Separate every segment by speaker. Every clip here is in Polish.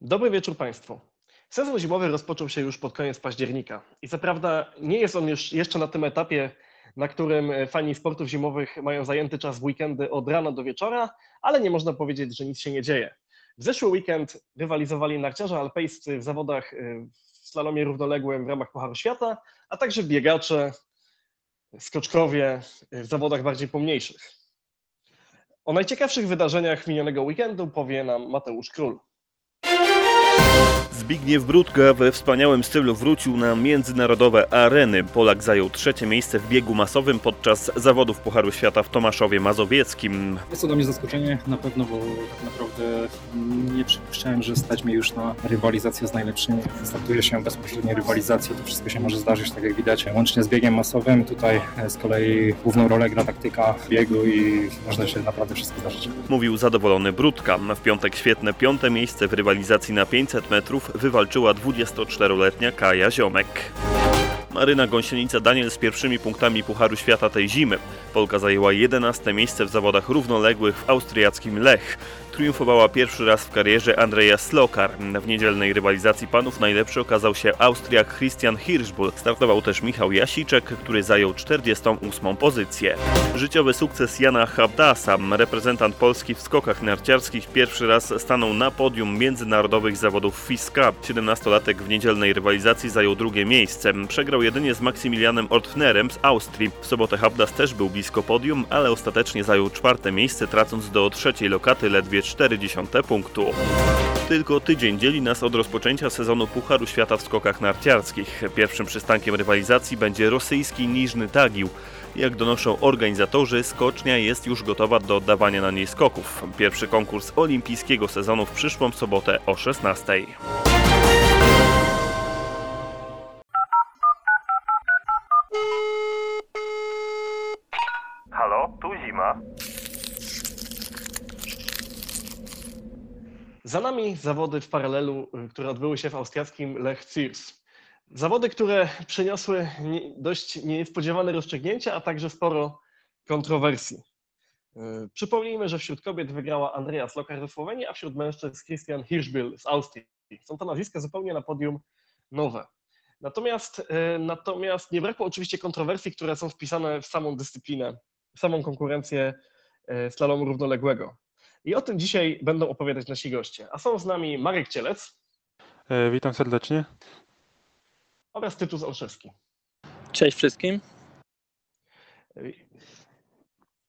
Speaker 1: Dobry wieczór Państwu. Sezon zimowy rozpoczął się już pod koniec października i co prawda nie jest on już jeszcze na tym etapie, na którym fani sportów zimowych mają zajęty czas w weekendy od rana do wieczora, ale nie można powiedzieć, że nic się nie dzieje. W zeszły weekend rywalizowali narciarze alpejscy w zawodach y, w slalomie równoległym w ramach Pucharu Świata, a także biegacze, skoczkowie w zawodach bardziej pomniejszych. O najciekawszych wydarzeniach minionego weekendu powie nam Mateusz Król.
Speaker 2: Zbigniew Brudka we wspaniałym stylu wrócił na międzynarodowe areny. Polak zajął trzecie miejsce w biegu masowym podczas zawodów Pucharu Świata w Tomaszowie Mazowieckim.
Speaker 3: Jest to dla mnie zaskoczenie na pewno, bo tak naprawdę nie przypuszczałem, że stać mnie już na rywalizację z najlepszymi. Startuje się bezpośredniej rywalizacji, to wszystko się może zdarzyć, tak jak widać, łącznie z biegiem masowym. Tutaj z kolei główną rolę gra taktyka biegu i można się naprawdę wszystko zdarzyć.
Speaker 2: Mówił zadowolony Brudka. W piątek świetne piąte miejsce w rywalizacji na 500 metrów wywalczyła 24-letnia Kaja Ziomek. Maryna Gąsienica Daniel z pierwszymi punktami Pucharu Świata tej zimy. Polka zajęła 11 miejsce w zawodach równoległych w austriackim Lech triumfowała pierwszy raz w karierze Andrzeja Slokar. W niedzielnej rywalizacji panów najlepszy okazał się Austriak Christian Hirschbull. Startował też Michał Jasiczek, który zajął 48 pozycję. Życiowy sukces Jana Habdasa. Reprezentant Polski w skokach narciarskich pierwszy raz stanął na podium międzynarodowych zawodów FISKA. 17-latek w niedzielnej rywalizacji zajął drugie miejsce. Przegrał jedynie z Maksymilianem Ortnerem z Austrii. W sobotę Habdas też był blisko podium, ale ostatecznie zajął czwarte miejsce, tracąc do trzeciej lokaty ledwie 0,4 punktu. Tylko tydzień dzieli nas od rozpoczęcia sezonu Pucharu Świata w skokach narciarskich. Pierwszym przystankiem rywalizacji będzie rosyjski Niżny Tagił. Jak donoszą organizatorzy, skocznia jest już gotowa do oddawania na niej skoków. Pierwszy konkurs olimpijskiego sezonu w przyszłą sobotę o 16.
Speaker 4: Halo, tu zima.
Speaker 1: Za nami zawody w paralelu, y, które odbyły się w austriackim Lech Zürs. Zawody, które przyniosły dość niespodziewane rozstrzygnięcia, a także sporo kontrowersji. Y, przypomnijmy, że wśród kobiet wygrała Andrea Slokar ze Słowenii, a wśród mężczyzn Christian Hirschbill z Austrii. Są to nazwiska zupełnie na podium nowe. Natomiast, y, natomiast nie brakło oczywiście kontrowersji, które są wpisane w samą dyscyplinę, w samą konkurencję slalomu równoległego. I o tym dzisiaj będą opowiadać nasi goście. A są z nami Marek Cielec.
Speaker 5: E, witam serdecznie.
Speaker 1: Oraz Tytus Olszewski.
Speaker 6: Cześć wszystkim.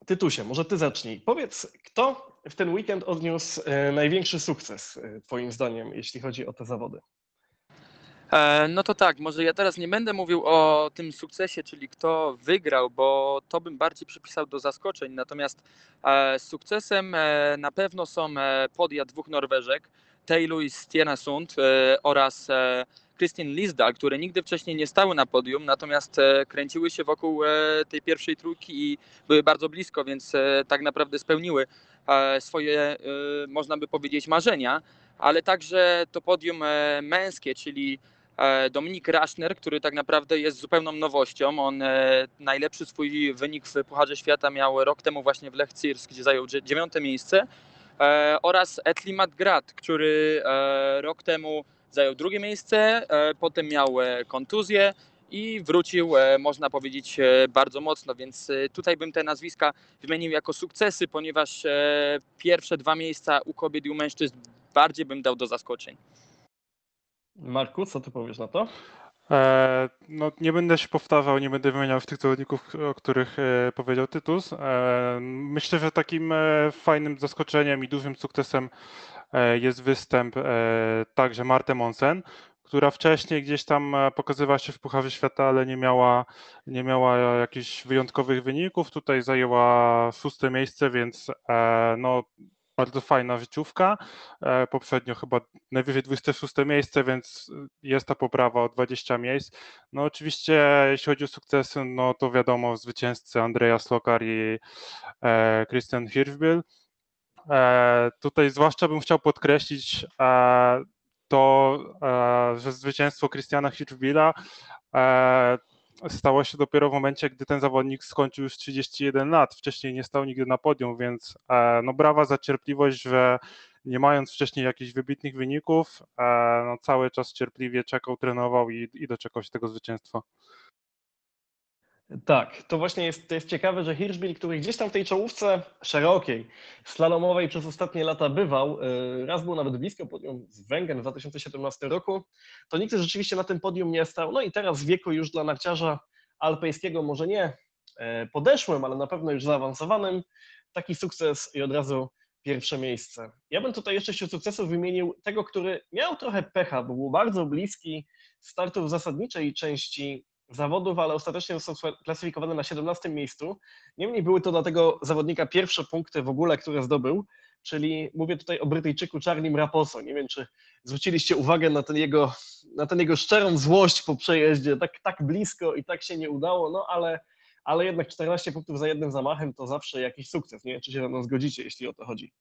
Speaker 1: Tytusie, może ty zacznij. Powiedz, kto w ten weekend odniósł e, największy sukces, e, twoim zdaniem, jeśli chodzi o te zawody?
Speaker 6: E, no to tak, może ja teraz nie będę mówił o tym sukcesie, czyli kto wygrał, bo to bym bardziej przypisał do zaskoczeń. Natomiast e, sukcesem e, na pewno są podia dwóch Norweżek, Taylor i Stienesund oraz Kristin Lisdal, które nigdy wcześniej nie stały na podium, natomiast kręciły się wokół tej pierwszej trójki i były bardzo blisko, więc tak naprawdę spełniły swoje, można by powiedzieć, marzenia, ale także to podium męskie, czyli Dominik Raszner, który tak naprawdę jest zupełną nowością. On e, najlepszy swój wynik w Pucharze Świata miał rok temu właśnie w Lech Cirsk, gdzie zajął dziewiąte miejsce. E, oraz Etli Madgrat, który rok temu zajął drugie miejsce, potem miał kontuzję i wrócił, można powiedzieć, bardzo mocno, więc tutaj bym te nazwiska wymienił jako sukcesy, ponieważ pierwsze dwa miejsca u kobiet i u mężczyzn bardziej bym dał do zaskoczeń.
Speaker 1: Marku, co ty powiesz na to?
Speaker 5: E, no, nie będę się powtarzał, nie będę wymieniał tych zawodników, o których e, powiedział Tytus. E, myślę, że takim fajnym zaskoczeniem i dużym sukcesem jest występ także Marte Monsen, która wcześniej gdzieś tam pokazywała się w Pucharze Świata, ale nie miała, nie miała jakichś wyjątkowych wyników. Tutaj zajęła szóste miejsce, więc no, bardzo fajna życiówka. E, poprzednio chyba najwyżej 26 miejsce, więc jest ta poprawa o 20 miejsc. No oczywiście jeśli chodzi o sukcesy, no to wiadomo zwycięzcy Andrea Slokar i e, Christian Hirschbill. E, tutaj zwłaszcza bym chciał podkreślić to, że zwycięstwo Christiana Hirschbilla stało się dopiero w momencie, gdy ten zawodnik skończył już 31 lat. Wcześniej nie stał nigdy na podium, więc e, no brawa za cierpliwość, że nie mając wcześniej jakichś wybitnych wyników, e, no cały czas cierpliwie czekał, trenował i, i doczekał się tego zwycięstwa.
Speaker 1: Tak, to właśnie jest, to jest ciekawe, że Hirschbill, który gdzieś tam w tej czołówce szerokiej, slalomowej przez ostatnie lata bywał, y, raz był nawet blisko podium z Węgiem w 2017 roku, to nikt rzeczywiście na tym podium nie stał. No i teraz w wieku już dla narciarza alpejskiego może nie e, podeszłym, ale na pewno już zaawansowanym, taki sukces i od razu pierwsze miejsce. Ja bym tutaj jeszcze wśród sukcesów wymienił tego, który miał trochę pecha, był bardzo bliski startu w zasadniczej części zawodów, ale ostatecznie został klasyfikowany na 17 miejscu. Niemniej były to dla tego zawodnika pierwsze punkty w ogóle, które zdobył, czyli mówię tutaj o Brytyjczyku Charlie Raposo. Nie wiem, czy zwróciliście uwagę na ten jego, na ten jego szczerą złość po przejeździe, tak, tak blisko i tak się nie udało, no ale, ale jednak 14 punktów za jednym zamachem to zawsze jakiś sukces. Nie czy się ze mną zgodzicie, jeśli o to chodzi.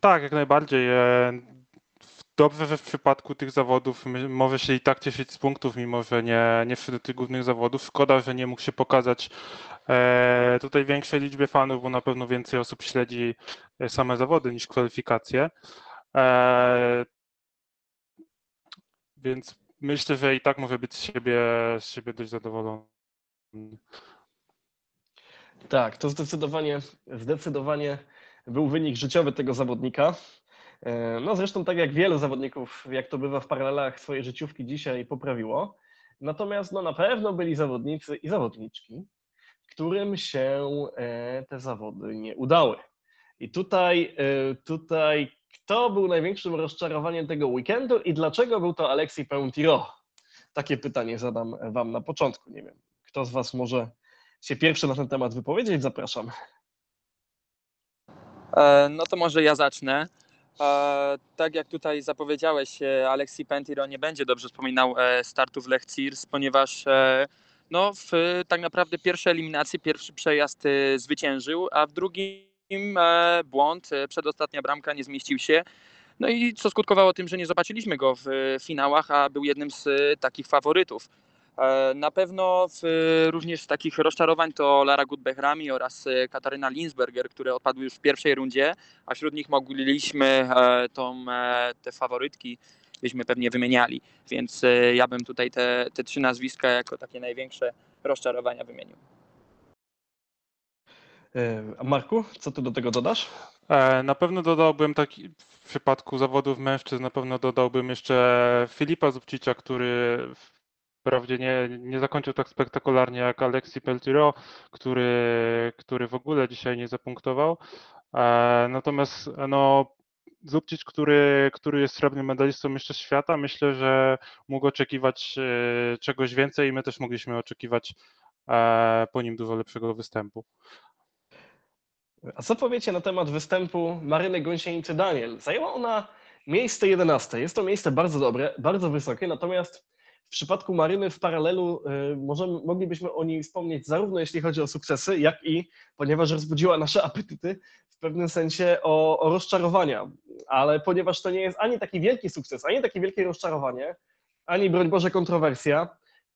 Speaker 5: Tak, jak najbardziej. Dobrze, że w przypadku tych zawodów może się i tak cieszyć z punktów, mimo że nie, nie wśród tych głównych zawodów. Szkoda, że nie mógł się pokazać e, tutaj większej liczbie fanów, bo na pewno więcej osób śledzi e, same zawody niż kwalifikacje. E, więc myślę, że i tak może być z siebie, z siebie dość zadowolony.
Speaker 1: Tak, to zdecydowanie, zdecydowanie był wynik życiowy tego zawodnika. E, no zresztą tak jak wielu zawodników, jak to bywa w paralelach swojej życiówki dzisiaj poprawiło. Natomiast no, na pewno byli zawodnicy i zawodniczki, którym się e, te zawody nie udały. I tutaj, e, tutaj kto był największym rozczarowaniem tego weekendu i dlaczego był to Alexis Peutiro? Takie pytanie zadam Wam na początku. Nie wiem, kto z Was może się pierwszy na ten temat wypowiedzieć? Zapraszam.
Speaker 6: No to może ja zacznę. Tak jak tutaj zapowiedziałeś, e, Alexi Pentiro nie będzie dobrze wspominał e, startu w Lech Cirs, ponieważ e, no, w tak naprawdę pierwszej eliminacji, pierwszy przejazd zwyciężył, a w drugim błąd, przedostatnia bramka nie zmieścił się. No i co skutkowało tym, że nie zobaczyliśmy go w finałach, a był jednym z takich faworytów. E, na pewno w, również z takich rozczarowań to Lara Gutbechrami oraz e, Kataryna Linsberger, które odpadły już w pierwszej rundzie, a wśród nich mogliśmy e, tą, te faworytki byśmy pewnie wymieniali, więc ja bym tutaj te, te trzy nazwiska jako takie największe rozczarowania wymienił.
Speaker 1: A Marku, co ty do tego dodasz?
Speaker 5: Na pewno dodałbym taki w przypadku zawodów mężczyzn, na pewno dodałbym jeszcze Filipa Zubcicia, który Wprawdzie nie, nie zakończył tak spektakularnie jak Alexi Peltiro, który, który w ogóle dzisiaj nie zapunktował. E, natomiast no, Zubcic, który, który jest srebrnym medalistą Mistrzostw Świata, myślę, że mógł oczekiwać e, czegoś więcej i my też mogliśmy oczekiwać e, po nim dużo lepszego występu.
Speaker 1: A co powiecie na temat występu Maryny Gąsienicy-Daniel? Zajęła ona miejsce 11. Jest to miejsce bardzo dobre, bardzo wysokie, natomiast w przypadku Maryny w paralelu y, możemy, moglibyśmy o niej wspomnieć zarówno jeśli chodzi o sukcesy, jak i, ponieważ rozbudziła nasze apetyty, w pewnym sensie o, o rozczarowania. Ale ponieważ to nie jest ani taki wielki sukces, ani takie wielkie rozczarowanie, ani broń Boże kontrowersja,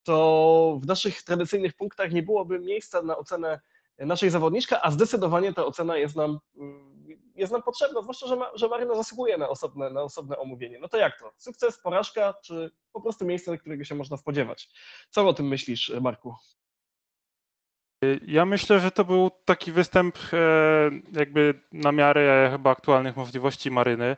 Speaker 1: to w naszych tradycyjnych punktach nie byłoby miejsca na ocenę naszej zawodniczka, a zdecydowanie ta ocena jest nam, jest nam potrzebna, zwłaszcza, że, ma, że Maryna zasługuje na osobne, na osobne omówienie. No to jak to? Sukces, porażka, czy po prostu miejsce, do którego się można spodziewać? Co o tym myślisz, Marku?
Speaker 5: Ja myślę, że to był taki występ e, jakby na miarę chyba aktualnych możliwości Maryny.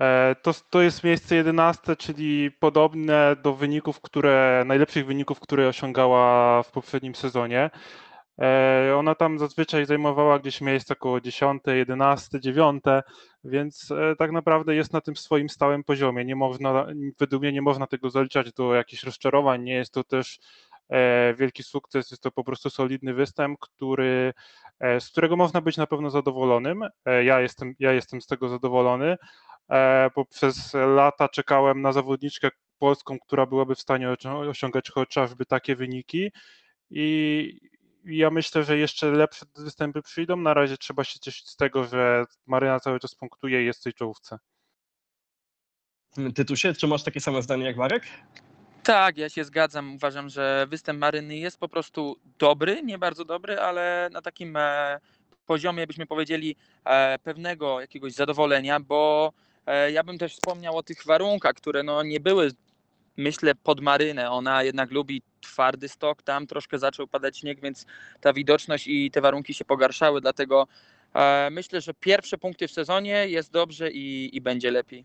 Speaker 5: E, to, to jest miejsce 11, czyli podobne do wyników, które, najlepszych wyników, które osiągała w poprzednim sezonie. E, ona tam zazwyczaj zajmowała gdzieś miejsce około 10, 11, 9, więc e, tak naprawdę jest na tym swoim stałym poziomie. Nie można, według mnie nie można tego zaliczać do jakichś rozczarowań, nie jest to też e, wielki sukces, jest to po prostu solidny występ, który, z którego można być na pewno zadowolonym. Ja jestem, ja jestem z tego zadowolony, bo przez lata czekałem na zawodniczkę polską, która byłaby w stanie osiągać chociażby takie wyniki i ja myślę, że jeszcze lepsze występy przyjdą. Na razie trzeba się cieszyć z tego, że Maryna cały czas punktuje i jest w tej czołówce.
Speaker 1: Tytusie, czy masz takie same zdanie jak Marek?
Speaker 6: Tak, ja się zgadzam. Uważam, że występ Maryny jest po prostu dobry, nie bardzo dobry, ale na takim e, poziomie, byśmy powiedzieli, e, pewnego jakiegoś zadowolenia, bo e, ja bym też wspomniał o tych warunkach, które no nie były, myślę, pod Marynę. Ona jednak lubi twardy stok, tam troszkę zaczął padać śnieg, więc ta widoczność i te warunki się pogarszały, dlatego e, myślę, że pierwsze punkty w sezonie jest dobrze i, i będzie lepiej.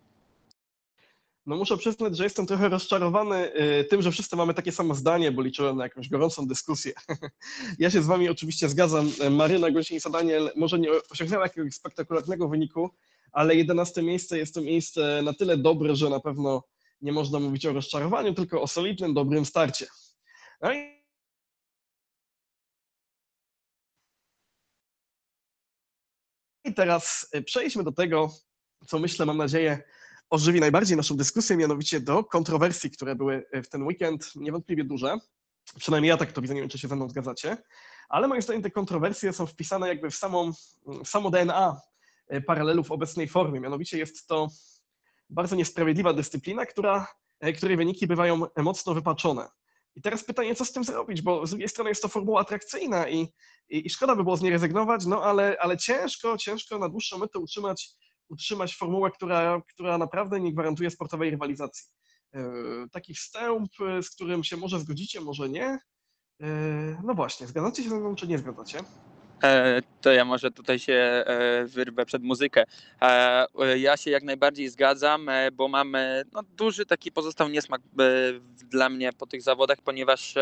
Speaker 1: No muszę przyznać, że jestem trochę rozczarowany y, tym, że wszyscy mamy takie samo zdanie, bo liczyłem na jakąś gorącą dyskusję. Ja się z wami oczywiście zgadzam. Maryna Gąsienica-Daniel może nie osiągnęła jakiegoś spektakularnego wyniku, ale 11 miejsce jest to miejsce na tyle dobre, że na pewno nie można mówić o rozczarowaniu, tylko o solidnym, dobrym starcie. No i I teraz y, przejdźmy do tego, co myślę, mam nadzieję, ożywi najbardziej naszą dyskusję, mianowicie do kontrowersji, które były w ten weekend niewątpliwie duże. Przynajmniej ja tak to widzę, nie wiem, czy się ze mną zgadzacie. Ale moim zdaniem te kontrowersje są wpisane jakby w, samą, w samo DNA paralelu w obecnej formie. Mianowicie jest to bardzo niesprawiedliwa dyscyplina, która, której wyniki bywają mocno wypaczone. I teraz pytanie, co z tym zrobić, bo z drugiej strony jest to formuła atrakcyjna i, i, i szkoda by było z niej rezygnować, no ale, ale ciężko, ciężko na dłuższą metę utrzymać utrzymać formułę, która, która naprawdę nie gwarantuje sportowej rywalizacji. E, taki wstęp, e, z którym się może zgodzicie, może nie. E, no właśnie, zgadzacie się ze mną, czy nie zgadzacie?
Speaker 6: To ja może tutaj się wyrwę przed muzykę. Ja się jak najbardziej zgadzam, bo mamy no, duży taki pozostał niesmak dla mnie po tych zawodach, ponieważ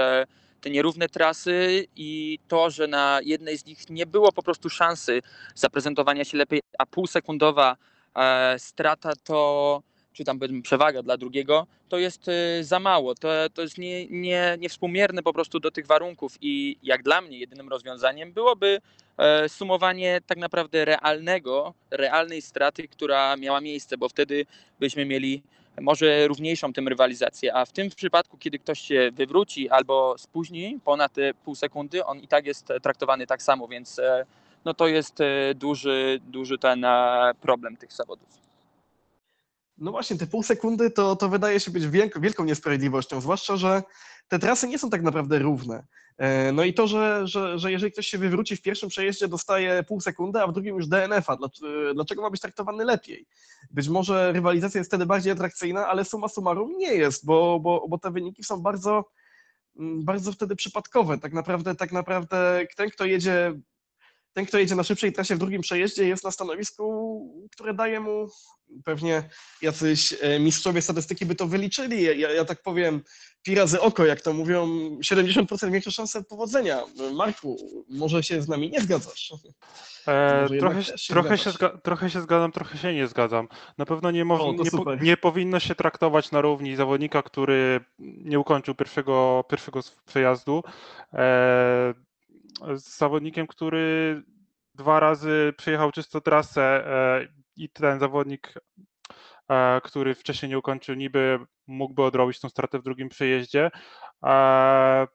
Speaker 6: te nierówne trasy i to, że na jednej z nich nie było po prostu szansy zaprezentowania się lepiej, a półsekundowa e, strata to, czy tam przewaga dla drugiego, to jest e, za mało. To, to jest nie, nie, niewspółmierne po prostu do tych warunków i jak dla mnie jedynym rozwiązaniem byłoby e, sumowanie tak naprawdę realnego, realnej straty, która miała miejsce, bo wtedy byśmy mieli może równiejszą tym rywalizację, a w tym przypadku, kiedy ktoś się wywróci albo spóźni ponad pół sekundy, on i tak jest traktowany tak samo, więc e, no to jest e, duży, duży ten e, problem tych zawodów.
Speaker 1: No właśnie, te pół sekundy to, to wydaje się być wielką, wielką niesprawiedliwością, zwłaszcza, że te trasy nie są tak naprawdę równe. E, no i to, że, że, że jeżeli ktoś się wywróci w pierwszym przejeździe, dostaje pół sekundy, a w drugim już DNF-a. Dlaczego ma być traktowany lepiej? Być może rywalizacja jest wtedy bardziej atrakcyjna, ale suma summarum nie jest, bo, bo, bo te wyniki są bardzo, mm, bardzo wtedy przypadkowe. Tak naprawdę, tak naprawdę ten, kto jedzie ten, kto jedzie na szybszej trasie w drugim przejeździe, jest na stanowisku, które daje mu pewnie jacyś e, mistrzowie statystyki by to wyliczyli. Ja, ja tak powiem, pi razy oko, jak to mówią, 70% większe szanse powodzenia. Marku, może się z nami nie zgadzasz?
Speaker 5: E, trochę, się trochę, się trochę się zgadzam, trochę się nie zgadzam. Na pewno nie, o, nie, po, nie, powinno się traktować na równi zawodnika, który nie ukończył pierwszego, pierwszego przejazdu. E, z zawodnikiem, który dwa razy przejechał czysto trasę e, i ten zawodnik, e, który wcześniej nie ukończył, niby mógłby odrobić tą stratę w drugim przejeździe. E,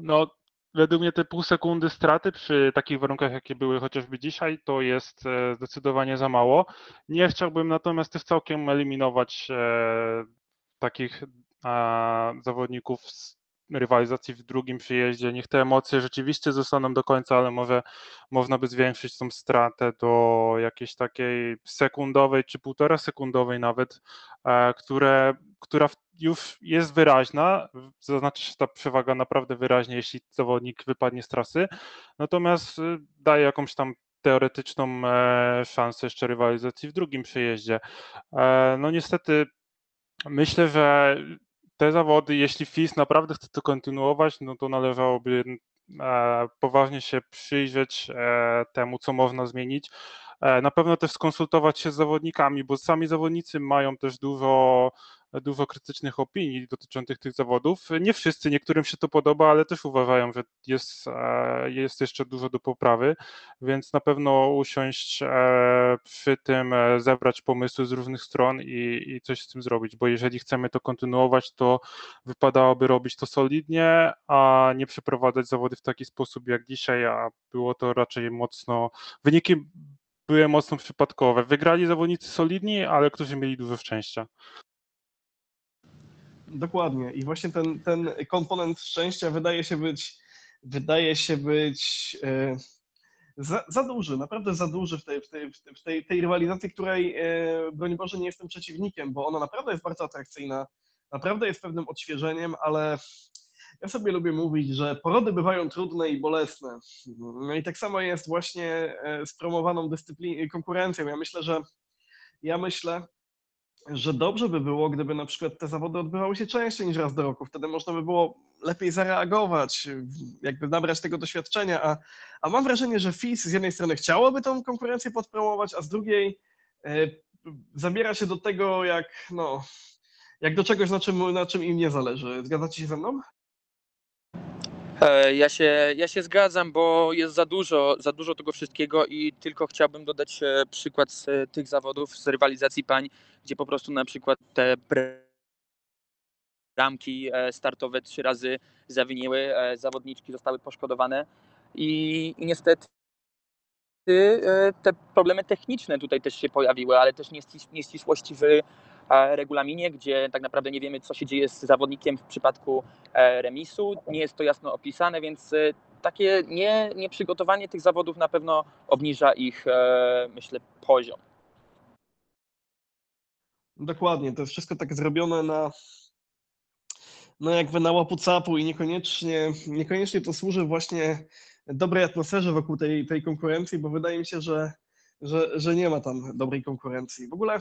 Speaker 5: no, według mnie te pół sekundy straty przy takich warunkach, jakie były chociażby dzisiaj, to jest zdecydowanie za mało. Nie chciałbym natomiast też całkiem eliminować takich zawodników z rywalizacji w drugim przyjeździe. Niech te emocje rzeczywiście zostaną do końca, ale może można by zwiększyć tą stratę do jakiejś takiej sekundowej czy półtora sekundowej nawet, e, które, która już jest wyraźna, zaznaczy się ta przewaga naprawdę wyraźnie, jeśli zawodnik wypadnie z trasy, natomiast y, daje jakąś tam teoretyczną e, szansę jeszcze rywalizacji w drugim przejeździe. E, no niestety myślę, że te zawody, jeśli FIS naprawdę chce to kontynuować, no to należałoby e, poważnie się przyjrzeć e, temu, co można zmienić. E, na pewno też skonsultować się z zawodnikami, bo sami zawodnicy mają też dużo dużo krytycznych opinii dotyczących tych zawodów. Nie wszyscy, niektórym się to podoba, ale też uważają, że jest, e, jest jeszcze dużo do poprawy, więc na pewno usiąść e, przy tym, e, zebrać pomysły z różnych stron i, i coś z tym zrobić, bo jeżeli chcemy to kontynuować, to wypadałoby robić to solidnie, a nie przeprowadzać zawody w taki sposób jak dzisiaj, a było to raczej mocno, wyniki były mocno przypadkowe. Wygrali zawodnicy solidni, ale którzy mieli dużo szczęścia.
Speaker 1: Dokładnie. I właśnie ten, ten komponent szczęścia wydaje się być, wydaje się być e, za, za duży, naprawdę za duży w tej, w tej, w tej, tej rywalizacji, której, e, broń Boże, nie jestem przeciwnikiem, bo ona naprawdę jest bardzo atrakcyjna, naprawdę jest pewnym odświeżeniem, ale ja sobie lubię mówić, że porody bywają trudne i bolesne. No i tak samo jest właśnie e, z promowaną dyscyplin- konkurencją. Ja myślę, że ja myślę, że dobrze by było, gdyby na przykład te zawody odbywały się częściej niż raz do roku. Wtedy można by było lepiej zareagować, jakby nabrać tego doświadczenia. A, a mam wrażenie, że FIS z jednej strony chciałoby tą konkurencję podpromować, a z drugiej e, zabiera się do tego jak, no, jak do czegoś, na czym, na czym im nie zależy. Zgadzacie się ze mną?
Speaker 6: E, Ja się, ja się zgadzam, bo jest za dużo, za dużo tego wszystkiego i tylko chciałbym dodać e, przykład z e, tych zawodów, z rywalizacji pań, gdzie po prostu na przykład te bramki e, startowe trzy razy zawiniły, zawodniczki zostały poszkodowane i, i niestety te problemy techniczne tutaj też się pojawiły, ale też nieścis- nieścisłości w regulaminie, gdzie tak naprawdę nie wiemy, co się dzieje z zawodnikiem w przypadku e, remisu. Nie jest to jasno opisane, więc e, takie nie, nieprzygotowanie tych zawodów na pewno obniża ich, e, myślę, poziom.
Speaker 1: Dokładnie, to jest wszystko tak zrobione na, no jakby na łapu capu i niekoniecznie, niekoniecznie to służy właśnie dobrej atmosferze wokół tej, tej konkurencji, bo wydaje mi się, że, że, że nie ma tam dobrej konkurencji. W ogóle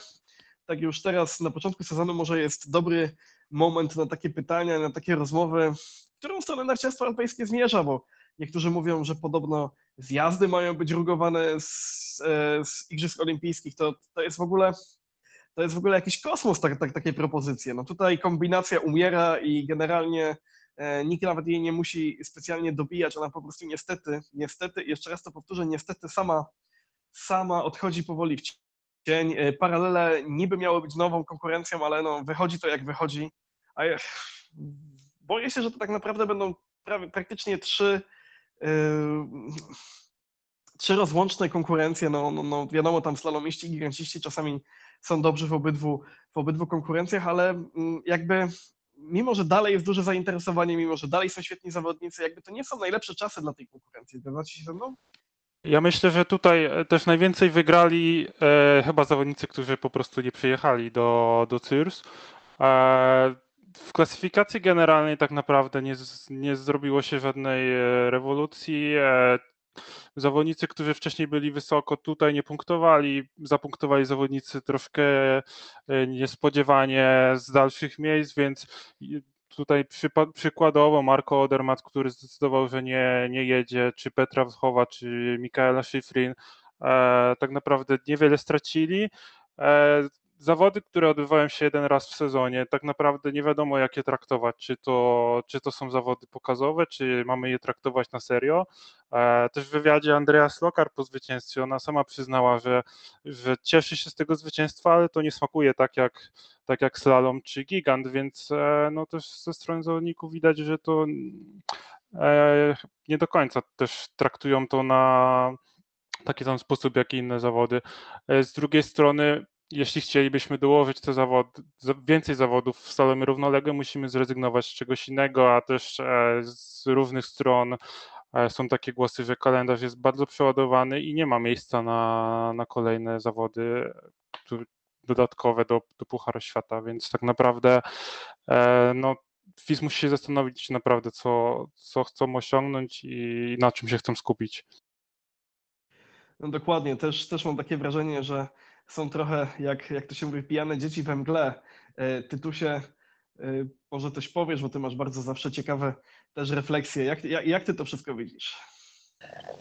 Speaker 1: tak już teraz na początku sezonu może jest dobry moment na takie pytania, na takie rozmowy, w którą stronę narciarstwo alpejskie zmierza, bo niektórzy mówią, że podobno zjazdy mają być rugowane z, e, z Igrzysk Olimpijskich. To, to jest w ogóle to jest w ogóle jakiś kosmos, tak, tak, takie propozycje. No tutaj kombinacja umiera i generalnie e, nikt nawet jej nie musi specjalnie dobijać, ona po prostu niestety, niestety, jeszcze raz to powtórzę, niestety sama, sama odchodzi powoli w E, Paralele niby miały być nową konkurencją, ale no, wychodzi to jak wychodzi. A ja, boję się, że to tak naprawdę będą prawie, praktycznie trzy, yy, trzy rozłączne konkurencje. No, no, no wiadomo, tam slalomiści i giganciści czasami są dobrzy w obydwu, w obydwu konkurencjach, ale mm, jakby mimo, że dalej jest duże zainteresowanie, mimo, że dalej są świetni zawodnicy, jakby to nie są najlepsze czasy dla tej konkurencji. Zgadzacie się ze mną?
Speaker 5: Ja myślę, że tutaj e, też najwięcej wygrali e, chyba zawodnicy, którzy po prostu nie przyjechali do, do CIRS. E, w klasyfikacji generalnej tak naprawdę nie, nie zrobiło się żadnej e, rewolucji. E, zawodnicy, którzy wcześniej byli wysoko, tutaj nie punktowali. Zapunktowali zawodnicy troszkę e, niespodziewanie z dalszych miejsc, więc tutaj przykładowo Marko Odermatt, który zdecydował, że nie, nie jedzie, czy Petra Wchowa, czy Mikaela Schifrin, e, tak naprawdę niewiele stracili. E, zawody, które odbywają się jeden raz w sezonie, tak naprawdę nie wiadomo jak je traktować, czy to, czy to są zawody pokazowe, czy mamy je traktować na serio. E, Też w wywiadzie Andrea Slokar po zwycięstwie, ona sama przyznała, że, że cieszy się z tego zwycięstwa, ale to nie smakuje tak jak, tak jak slalom czy gigant, więc e, no też ze strony zawodników widać, że to e, nie do końca też traktują to na taki sam sposób jak i inne zawody. Z drugiej strony, jeśli chcielibyśmy dołożyć te zawody, za- więcej zawodów w slalomie równoległym, musimy zrezygnować z czegoś innego, a też e, z różnych stron e, są takie głosy, że kalendarz jest bardzo przeładowany i nie ma miejsca na, na kolejne zawody dodatkowe do, do Pucharu Świata, więc tak naprawdę e, no, FIS musi się zastanowić naprawdę, co, co chcą osiągnąć i na czym się chcą skupić.
Speaker 1: No dokładnie, też, też mam takie wrażenie, że są trochę, jak, jak to się mówi, pijane dzieci we mgle. E, Tytusie, e, może coś powiesz, bo ty masz bardzo zawsze ciekawe też refleksje. Jak, jak, jak ty to wszystko widzisz?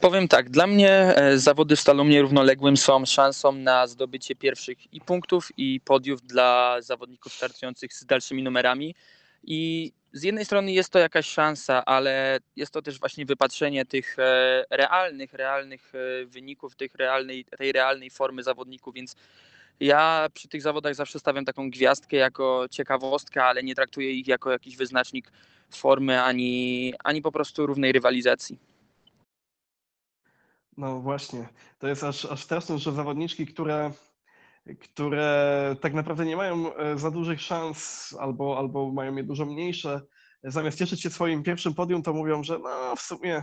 Speaker 6: Powiem tak, dla mnie e, zawody w slalomie równoległym są szansą na zdobycie pierwszych i punktów, i podiów dla zawodników startujących z dalszymi numerami. I z jednej strony jest to jakaś szansa, ale jest to też właśnie wypatrzenie tych e, realnych, realnych e, wyników, tych realnej, tej realnej formy zawodników, więc ja przy tych zawodach zawsze stawiam taką gwiazdkę jako ciekawostkę, ale nie traktuję ich jako jakiś wyznacznik formy ani, ani po prostu równej rywalizacji.
Speaker 1: No właśnie, to jest aż, aż straszne, że zawodniczki, które które tak naprawdę nie mają e, za dużych szans albo, albo mają je dużo mniejsze, zamiast cieszyć się swoim pierwszym podium, to mówią, że no w sumie,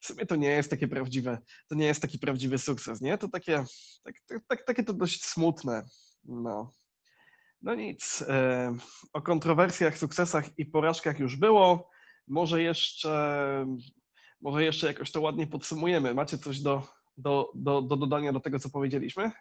Speaker 1: w sumie to nie jest takie prawdziwe, to nie jest taki prawdziwy sukces, nie? To takie, tak, tak, tak, takie to dość smutne. No, no nic. E, o kontrowersjach, sukcesach i porażkach już było. Może jeszcze, może jeszcze jakoś to ładnie podsumujemy. Macie coś do, do, do, do dodania do tego, co powiedzieliśmy?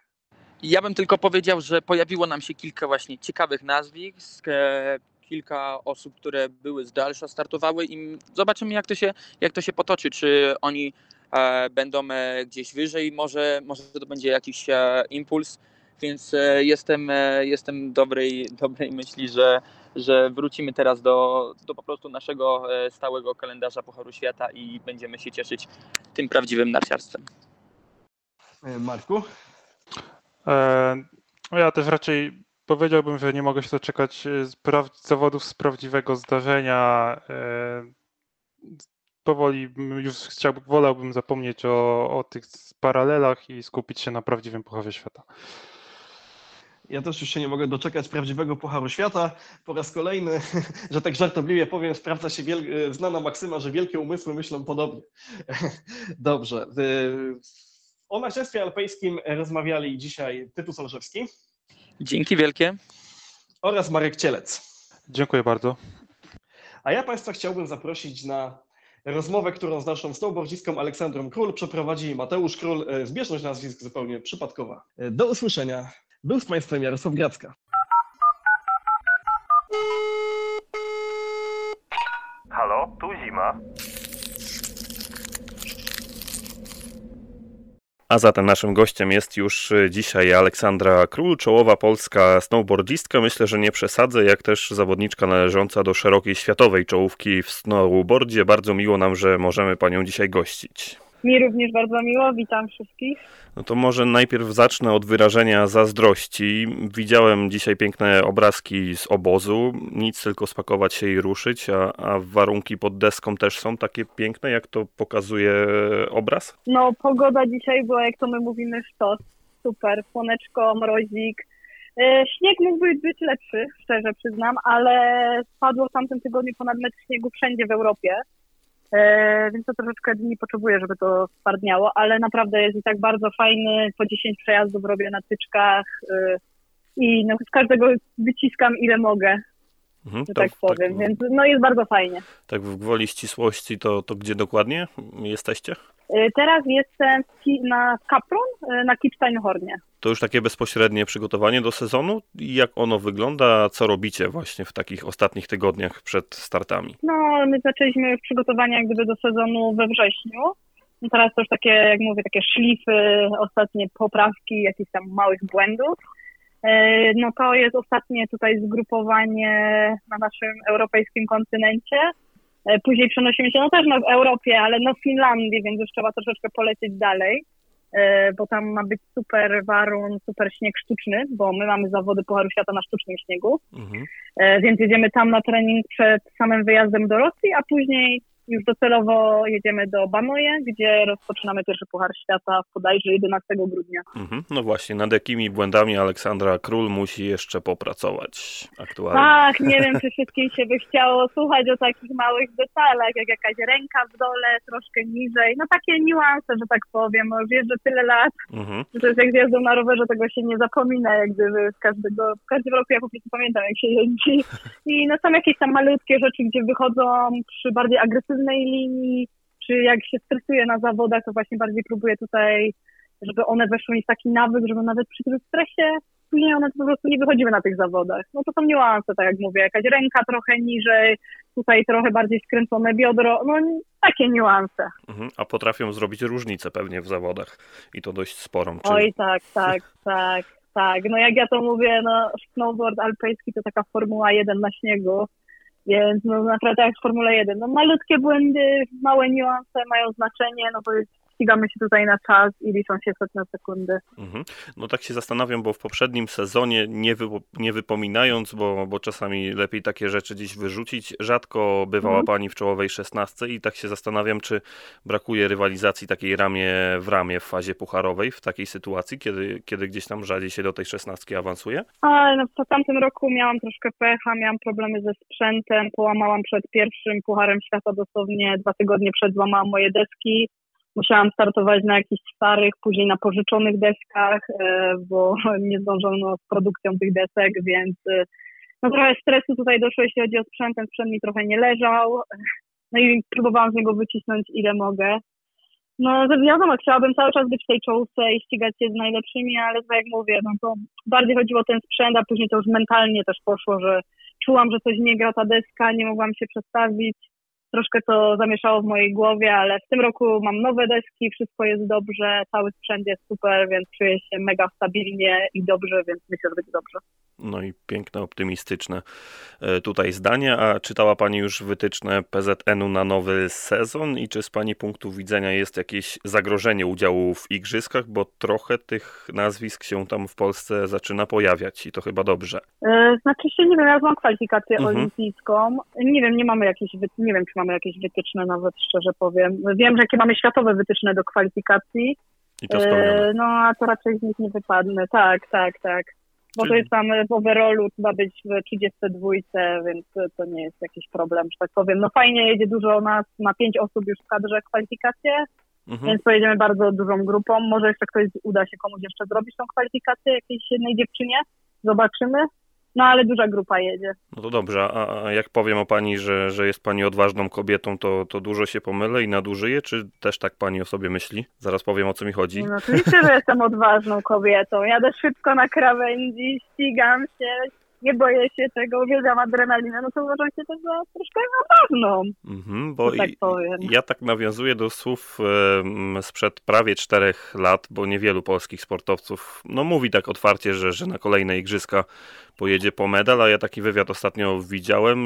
Speaker 6: Ja bym tylko powiedział, że pojawiło nam się kilka właśnie ciekawych nazwisk, e, kilka osób, które były z dalsza startowały i zobaczymy jak to się, jak to się potoczy, czy oni e, będą e, gdzieś wyżej, może, może to będzie jakiś impuls, więc jestem, jestem dobrej, dobrej myśli, że, że wrócimy teraz do, do po prostu naszego stałego kalendarza Pucharu Świata i będziemy się cieszyć tym prawdziwym narciarstwem.
Speaker 1: Marku?
Speaker 5: No ja też raczej powiedziałbym, że nie mogę się doczekać e, z zawodów z prawdziwego zdarzenia. E, powoli już chciałbym, wolałbym zapomnieć o, o tych paralelach i skupić się na prawdziwym Pucharze Świata.
Speaker 1: Ja też już się nie mogę doczekać prawdziwego Pucharu Świata. Po raz kolejny, że tak żartobliwie powiem, sprawdza się znana maksyma, że wielkie umysły myślą podobnie. Dobrze. O narciarstwie alpejskim rozmawiali dzisiaj Tytus Olszewski.
Speaker 6: Dzięki wielkie.
Speaker 1: Oraz Marek Cielec.
Speaker 5: Dziękuję bardzo.
Speaker 1: A ja Państwa chciałbym zaprosić na rozmowę, którą z naszą snowboardzistką Aleksandrą Król przeprowadzi Mateusz Król. E, zbieżność nazwisk zupełnie przypadkowa. E, do usłyszenia. Był z Państwem Jarosław Gracka.
Speaker 2: Halo, tu zima. A zatem naszym gościem jest już y, dzisiaj Aleksandra Król, czołowa polska snowboardistka. Myślę, że nie przesadzę, jak też zawodniczka należąca do szerokiej światowej czołówki w snowboardzie. Bardzo miło nam, że możemy panią dzisiaj gościć.
Speaker 4: Mi również bardzo miło, witam wszystkich.
Speaker 2: No to może najpierw zacznę od wyrażenia zazdrości. Widziałem dzisiaj piękne obrazki z obozu. Nic tylko spakować się i ruszyć, a, a warunki pod deską też są takie piękne, jak to pokazuje obraz?
Speaker 4: No, pogoda dzisiaj była, jak to my mówimy, sztos. Super, słoneczko, mrozik. E, śnieg mógłby być lepszy, szczerze przyznam, ale spadło w tamtym tygodniu ponad metr śniegu wszędzie w Europie. E, więc to troszeczkę dni potrzebuję, żeby to spardniało, ale naprawdę jest i tak bardzo fajny. Po 10 przejazdów robię na tyczkach e, i no, z każdego wyciskam ile mogę. Mhm, że tak powiem, tak, więc no jest bardzo fajnie.
Speaker 2: Tak w gwoli ścisłości, to, to gdzie dokładnie jesteście?
Speaker 4: Y, teraz jestem na Kapron, y, na Kipsteinhornie.
Speaker 2: To już takie bezpośrednie przygotowanie do sezonu. Jak ono wygląda? Co robicie właśnie w takich ostatnich tygodniach przed startami?
Speaker 4: No, my zaczęliśmy przygotowania jak gdyby do sezonu we wrześniu. No teraz to już takie, jak mówię, takie szlify, ostatnie poprawki, jakichś tam małych błędów. Y, no to jest ostatnie tutaj zgrupowanie na naszym europejskim kontynencie. E, później przenosimy się no też no, w Europie, ale no w Finlandii, więc już trzeba troszeczkę polecieć dalej, e, bo tam ma być super warun, super śnieg sztuczny, bo my mamy zawody Pucharu Świata na sztucznym śniegu, mhm. E, więc jedziemy tam na trening przed samym wyjazdem do Rosji, a później już docelowo jedziemy do Banoje, gdzie rozpoczynamy pierwszy Puchar Świata w bodajże 11 grudnia.
Speaker 2: Mhm, no właśnie, nad jakimi błędami Aleksandra Król musi jeszcze popracować aktualnie?
Speaker 4: Tak, nie wiem, czy wszystkim się by chciało słuchać o takich małych detalach, jak jakaś ręka w dole, troszkę niżej, no takie niuanse, że tak powiem, no że tyle lat, mhm. że to jest jak zjazdą na rowerze, tego się nie zapomina, jak gdyby w każdego, w każdym roku ja po prostu pamiętam, jak się jeździ i no są jakieś tam malutkie rzeczy, gdzie wychodzą przy bardziej agresywnym sztywnej linii, czy jak się stresuje na zawodach, to właśnie bardziej próbuję tutaj, żeby one weszły mi w taki nawyk, żeby nawet przy tym stresie później one po prostu nie wychodziły na tych zawodach. No to są niuanse, tak jak mówię, jakaś ręka trochę niżej, tutaj trochę bardziej skręcone biodro, no takie niuanse.
Speaker 2: Mhm, a potrafią zrobić różnicę pewnie w zawodach i to dość sporą.
Speaker 4: Czy... Oj tak, tak, tak, tak. No jak ja to mówię, no snowboard alpejski to taka Formuła 1 na śniegu, więc no naprawdę jak w Formule 1, no malutkie błędy, małe niuanse mają znaczenie, no bo jest ścigamy się tutaj na czas i liczą się setne sekundy.
Speaker 2: Mhm. No tak się zastanawiam, bo w poprzednim sezonie, nie, wy, nie wypominając, bo, bo czasami lepiej takie rzeczy dziś wyrzucić, rzadko bywała
Speaker 4: Mhm.
Speaker 2: Pani w czołowej szesnastce i tak się zastanawiam, czy brakuje rywalizacji takiej ramię w ramię w fazie pucharowej, w takiej sytuacji, kiedy, kiedy gdzieś tam rzadziej się do tej szesnastki awansuje?
Speaker 4: Ale no, po tamtym roku miałam troszkę pecha, miałam problemy ze sprzętem, połamałam przed pierwszym Pucharem Świata dosłownie dwa tygodnie przed złamałam moje deski. Musiałam startować na jakichś starych, później na pożyczonych deskach, e, bo nie zdążono z produkcją tych desek, więc e, no trochę stresu tutaj doszło, jeśli chodzi o sprzęt. Ten sprzęt mi trochę nie leżał. No i próbowałam z niego wycisnąć ile mogę. No, wiadomo, chciałabym cały czas być w tej czołówce i ścigać się z najlepszymi, ale tak jak mówię, no to bardziej chodziło o ten sprzęt, a później to już mentalnie też poszło, że czułam, że coś nie gra ta deska, nie mogłam się przestawić. Troszkę to zamieszało w mojej głowie, ale w tym roku mam nowe deski, wszystko jest dobrze, cały sprzęt jest super, więc czuję się mega stabilnie i dobrze, więc myślę, że będzie dobrze.
Speaker 2: No i piękne, optymistyczne e, tutaj zdania. A czytała Pani już wytyczne PZN-u na nowy sezon i czy z Pani punktu widzenia jest jakieś zagrożenie udziału w igrzyskach, bo trochę tych nazwisk się tam w Polsce zaczyna pojawiać i to chyba dobrze.
Speaker 4: E, Znaczy się, nie wiem, ja mam kwalifikację
Speaker 2: Mhm.
Speaker 4: olimpijską. Nie wiem, nie mamy jakieś, wy- nie wiem, czy mamy jakieś wytyczne nawet, szczerze powiem. Wiem, że jakie mamy światowe wytyczne do kwalifikacji,
Speaker 2: I to spełnione.
Speaker 4: E, No, a to raczej z nich nie wypadnę. Tak, tak, tak. Bo to jest tam w overallu, trzeba być w 32, więc to nie jest jakiś problem, że tak powiem. No fajnie jedzie dużo nas, ma pięć osób już w kadrze kwalifikacje,
Speaker 2: Mhm.
Speaker 4: więc pojedziemy bardzo dużą grupą. Może jeszcze ktoś uda się komuś jeszcze zrobić tą kwalifikację, jakiejś jednej dziewczynie. Zobaczymy. No ale duża grupa jedzie.
Speaker 2: No to dobrze, a, a jak powiem o Pani, że, że jest Pani odważną kobietą, to, to dużo się pomylę i nadużyję, czy też tak Pani o sobie myśli? Zaraz powiem o co mi chodzi.
Speaker 4: No oczywiście, że jestem odważną kobietą. Jadę szybko na krawędzi, ścigam się, nie boję się tego, uwielbiam adrenalinę, no to uważam się też za troszkę odważną,
Speaker 2: Mhm, bo
Speaker 4: tak powiem.
Speaker 2: Ja tak nawiązuję do słów sprzed prawie czterech lat, bo niewielu polskich sportowców no, mówi tak otwarcie, że, że na kolejne igrzyska pojedzie po medal, a ja taki wywiad ostatnio widziałem.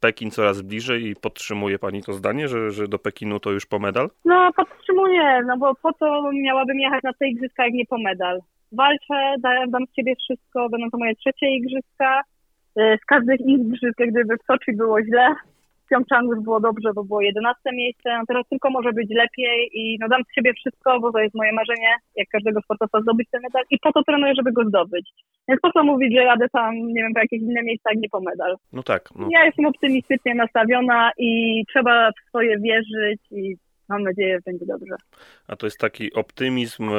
Speaker 2: Pekin coraz bliżej i podtrzymuje pani to zdanie, że, że do Pekinu to już po medal?
Speaker 4: No podtrzymuję, no bo po to miałabym jechać na te igrzyska, jak nie po medal. Walczę, dam, dam z siebie wszystko, będą to moje trzecie igrzyska. Y, Z każdych igrzysk, jak gdyby w Soczi było źle, w Pjongczangu już było dobrze, bo było 11 miejsce, no teraz tylko może być lepiej i no dam z siebie wszystko, bo to jest moje marzenie, jak każdego sportowca zdobyć ten medal i po to trenuję, żeby go zdobyć. Więc po co mówić, że jadę tam, nie wiem, po jakieś inne miejsca, nie po medal.
Speaker 2: No tak. No.
Speaker 4: Ja jestem optymistycznie nastawiona i trzeba w swoje wierzyć i mam nadzieję, że będzie dobrze.
Speaker 2: A to jest taki optymizm, e,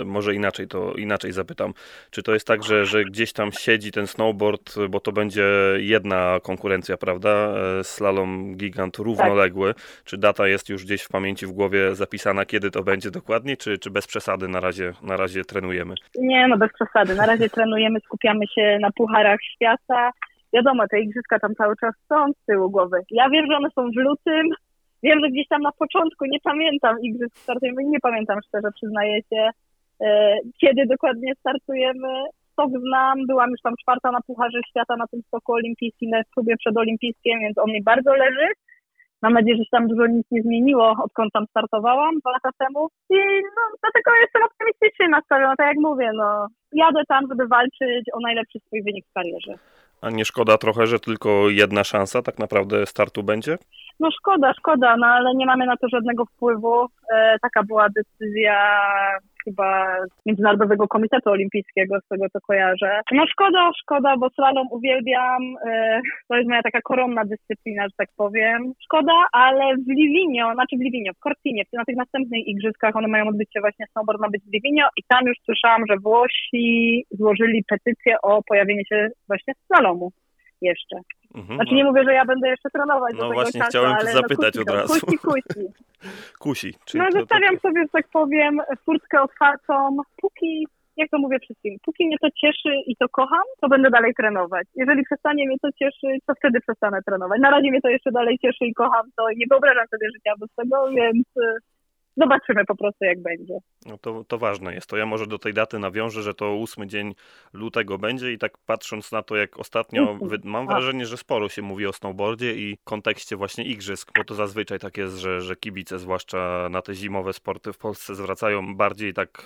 Speaker 2: e, może inaczej to inaczej zapytam. Czy to jest tak, że, że gdzieś tam siedzi ten snowboard, bo to będzie jedna konkurencja, prawda? E, Slalom gigant równoległy. Czy data jest już gdzieś w pamięci, w głowie zapisana, kiedy to będzie dokładnie, czy, czy bez przesady na razie, na razie trenujemy?
Speaker 4: Nie, no bez przesady. Na razie trenujemy, skupiamy się na pucharach świata. Wiadomo, te igrzyska tam cały czas są z tyłu głowy. Ja wiem, że one są w lutym. Wiem, że gdzieś tam na początku nie pamiętam igrzysk startujemy, nie pamiętam szczerze, przyznaję się, e, kiedy dokładnie startujemy. Stok znam, byłam już tam czwarta na Pucharze Świata na tym stoku olimpijskim, na próbie przedolimpijskim, więc on mi bardzo leży. Mam nadzieję, że się tam dużo nic nie zmieniło, odkąd tam startowałam dwa lata temu. I no, dlatego jestem optymistycznie nastawiona, tak jak mówię, no. Jadę tam, żeby walczyć o najlepszy swój wynik w karierze.
Speaker 2: A nie szkoda trochę, że tylko jedna szansa tak naprawdę startu będzie?
Speaker 4: No szkoda, szkoda, no ale nie mamy na to żadnego wpływu. E, taka była decyzja chyba Międzynarodowego Komitetu Olimpijskiego, z tego co kojarzę. No szkoda, szkoda, bo slalom uwielbiam. E, to jest moja taka koronna dyscyplina, że tak powiem. Szkoda, ale w Livinio, znaczy w Livinio, w Cortinie, na tych następnych igrzyskach, one mają odbyć się właśnie, snowboard ma być w Livinio i tam już słyszałam, że Włosi złożyli petycję o pojawienie się właśnie slalomu jeszcze.
Speaker 2: Mhm.
Speaker 4: Znaczy nie mówię, że ja będę jeszcze trenować
Speaker 2: No
Speaker 4: do tego
Speaker 2: właśnie
Speaker 4: czasu,
Speaker 2: chciałem
Speaker 4: ale
Speaker 2: zapytać
Speaker 4: no,
Speaker 2: od
Speaker 4: kusi,
Speaker 2: razu.
Speaker 4: Kusi, kusi.
Speaker 2: Kusi. Czyli
Speaker 4: No
Speaker 2: to- to-
Speaker 4: zostawiam sobie, że tak powiem, furtkę otwartą, póki, jak to mówię wszystkim, póki mnie to cieszy i to kocham, to będę dalej trenować. Jeżeli przestanie mnie to cieszyć, to wtedy przestanę trenować. Na razie mnie to jeszcze dalej cieszy i kocham, to nie wyobrażam sobie życia bez tego, więc y, zobaczymy po prostu jak będzie.
Speaker 2: No to, to ważne jest. To ja może do tej daty nawiążę, że to ósmy dzień lutego będzie i tak patrząc na to, jak ostatnio, mam wrażenie, że sporo się mówi o snowboardzie i kontekście właśnie igrzysk, bo to zazwyczaj tak jest, że, że kibice, zwłaszcza na te zimowe sporty w Polsce zwracają bardziej tak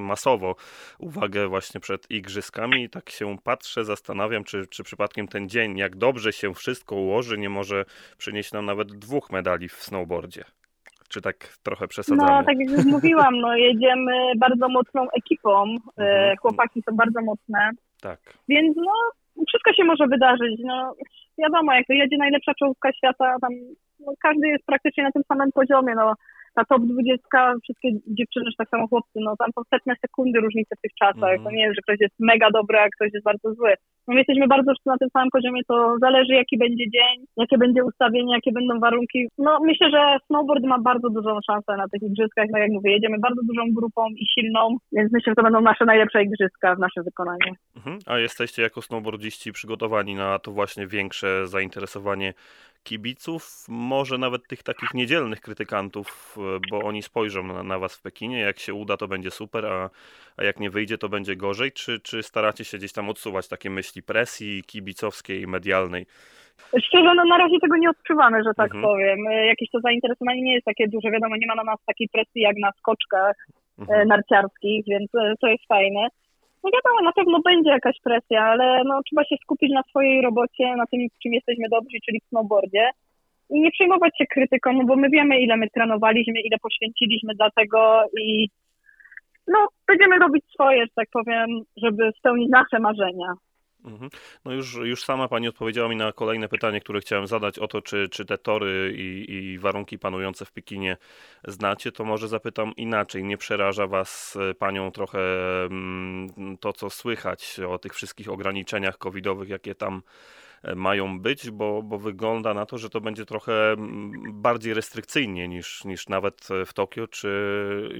Speaker 2: masowo uwagę właśnie przed igrzyskami i tak się patrzę, zastanawiam, czy, czy przypadkiem ten dzień, jak dobrze się wszystko ułoży, nie może przynieść nam nawet dwóch medali w snowboardzie. Czy tak trochę przesadzamy?
Speaker 4: No, tak jak już mówiłam, no, jedziemy bardzo mocną ekipą. E, mhm. Chłopaki są bardzo mocne.
Speaker 2: Tak.
Speaker 4: Więc no, wszystko się może wydarzyć. No, wiadomo, jak to jedzie najlepsza czołówka świata, tam no, każdy jest praktycznie na tym samym poziomie. No, ta top 20, wszystkie dziewczyny, czy tak samo chłopcy, no tam są setne sekundy różnice w tych czasach. Mm. To nie jest, że ktoś jest mega dobry, a ktoś jest bardzo zły. No my jesteśmy bardzo na tym samym poziomie, to zależy jaki będzie dzień, jakie będzie ustawienie, jakie będą warunki. No myślę, że snowboard ma bardzo dużą szansę na tych igrzyskach, no jak mówię, jedziemy bardzo dużą grupą i silną, więc myślę, że to będą nasze najlepsze igrzyska w naszym wykonaniu.
Speaker 2: Mhm. A jesteście jako snowboardziści przygotowani na to właśnie większe zainteresowanie kibiców, może nawet tych takich niedzielnych krytykantów, e, bo oni spojrzą na, na was w Pekinie. Jak się uda, to będzie super, a, a jak nie wyjdzie, to będzie gorzej. Czy, czy staracie się gdzieś tam odsuwać takie myśli presji kibicowskiej, medialnej?
Speaker 4: Szczerze, no na razie tego nie odczuwamy, że tak mhm. powiem. E, jakieś to zainteresowanie nie jest takie duże. Wiadomo, nie ma na nas takiej presji jak na skoczkach e, mhm. narciarskich, więc to jest fajne. No wiadomo, na pewno będzie jakaś presja, ale no, trzeba się skupić na swojej robocie, na tym, czym jesteśmy dobrzy, czyli w snowboardzie. I nie przejmować się krytyką, no bo my wiemy, ile my trenowaliśmy, ile poświęciliśmy dla tego i no, będziemy robić swoje, że tak powiem, żeby spełnić nasze marzenia.
Speaker 2: Mhm. No już, już sama Pani odpowiedziała mi na kolejne pytanie, które chciałem zadać o to, czy, czy te tory i, i warunki panujące w Pekinie znacie, to może zapytam inaczej. Nie przeraża Was e, Panią trochę mm, to, co słychać o tych wszystkich ograniczeniach covidowych, jakie tam mają być, bo, bo wygląda na to, że to będzie trochę mm, bardziej restrykcyjnie niż, niż nawet w Tokio, czy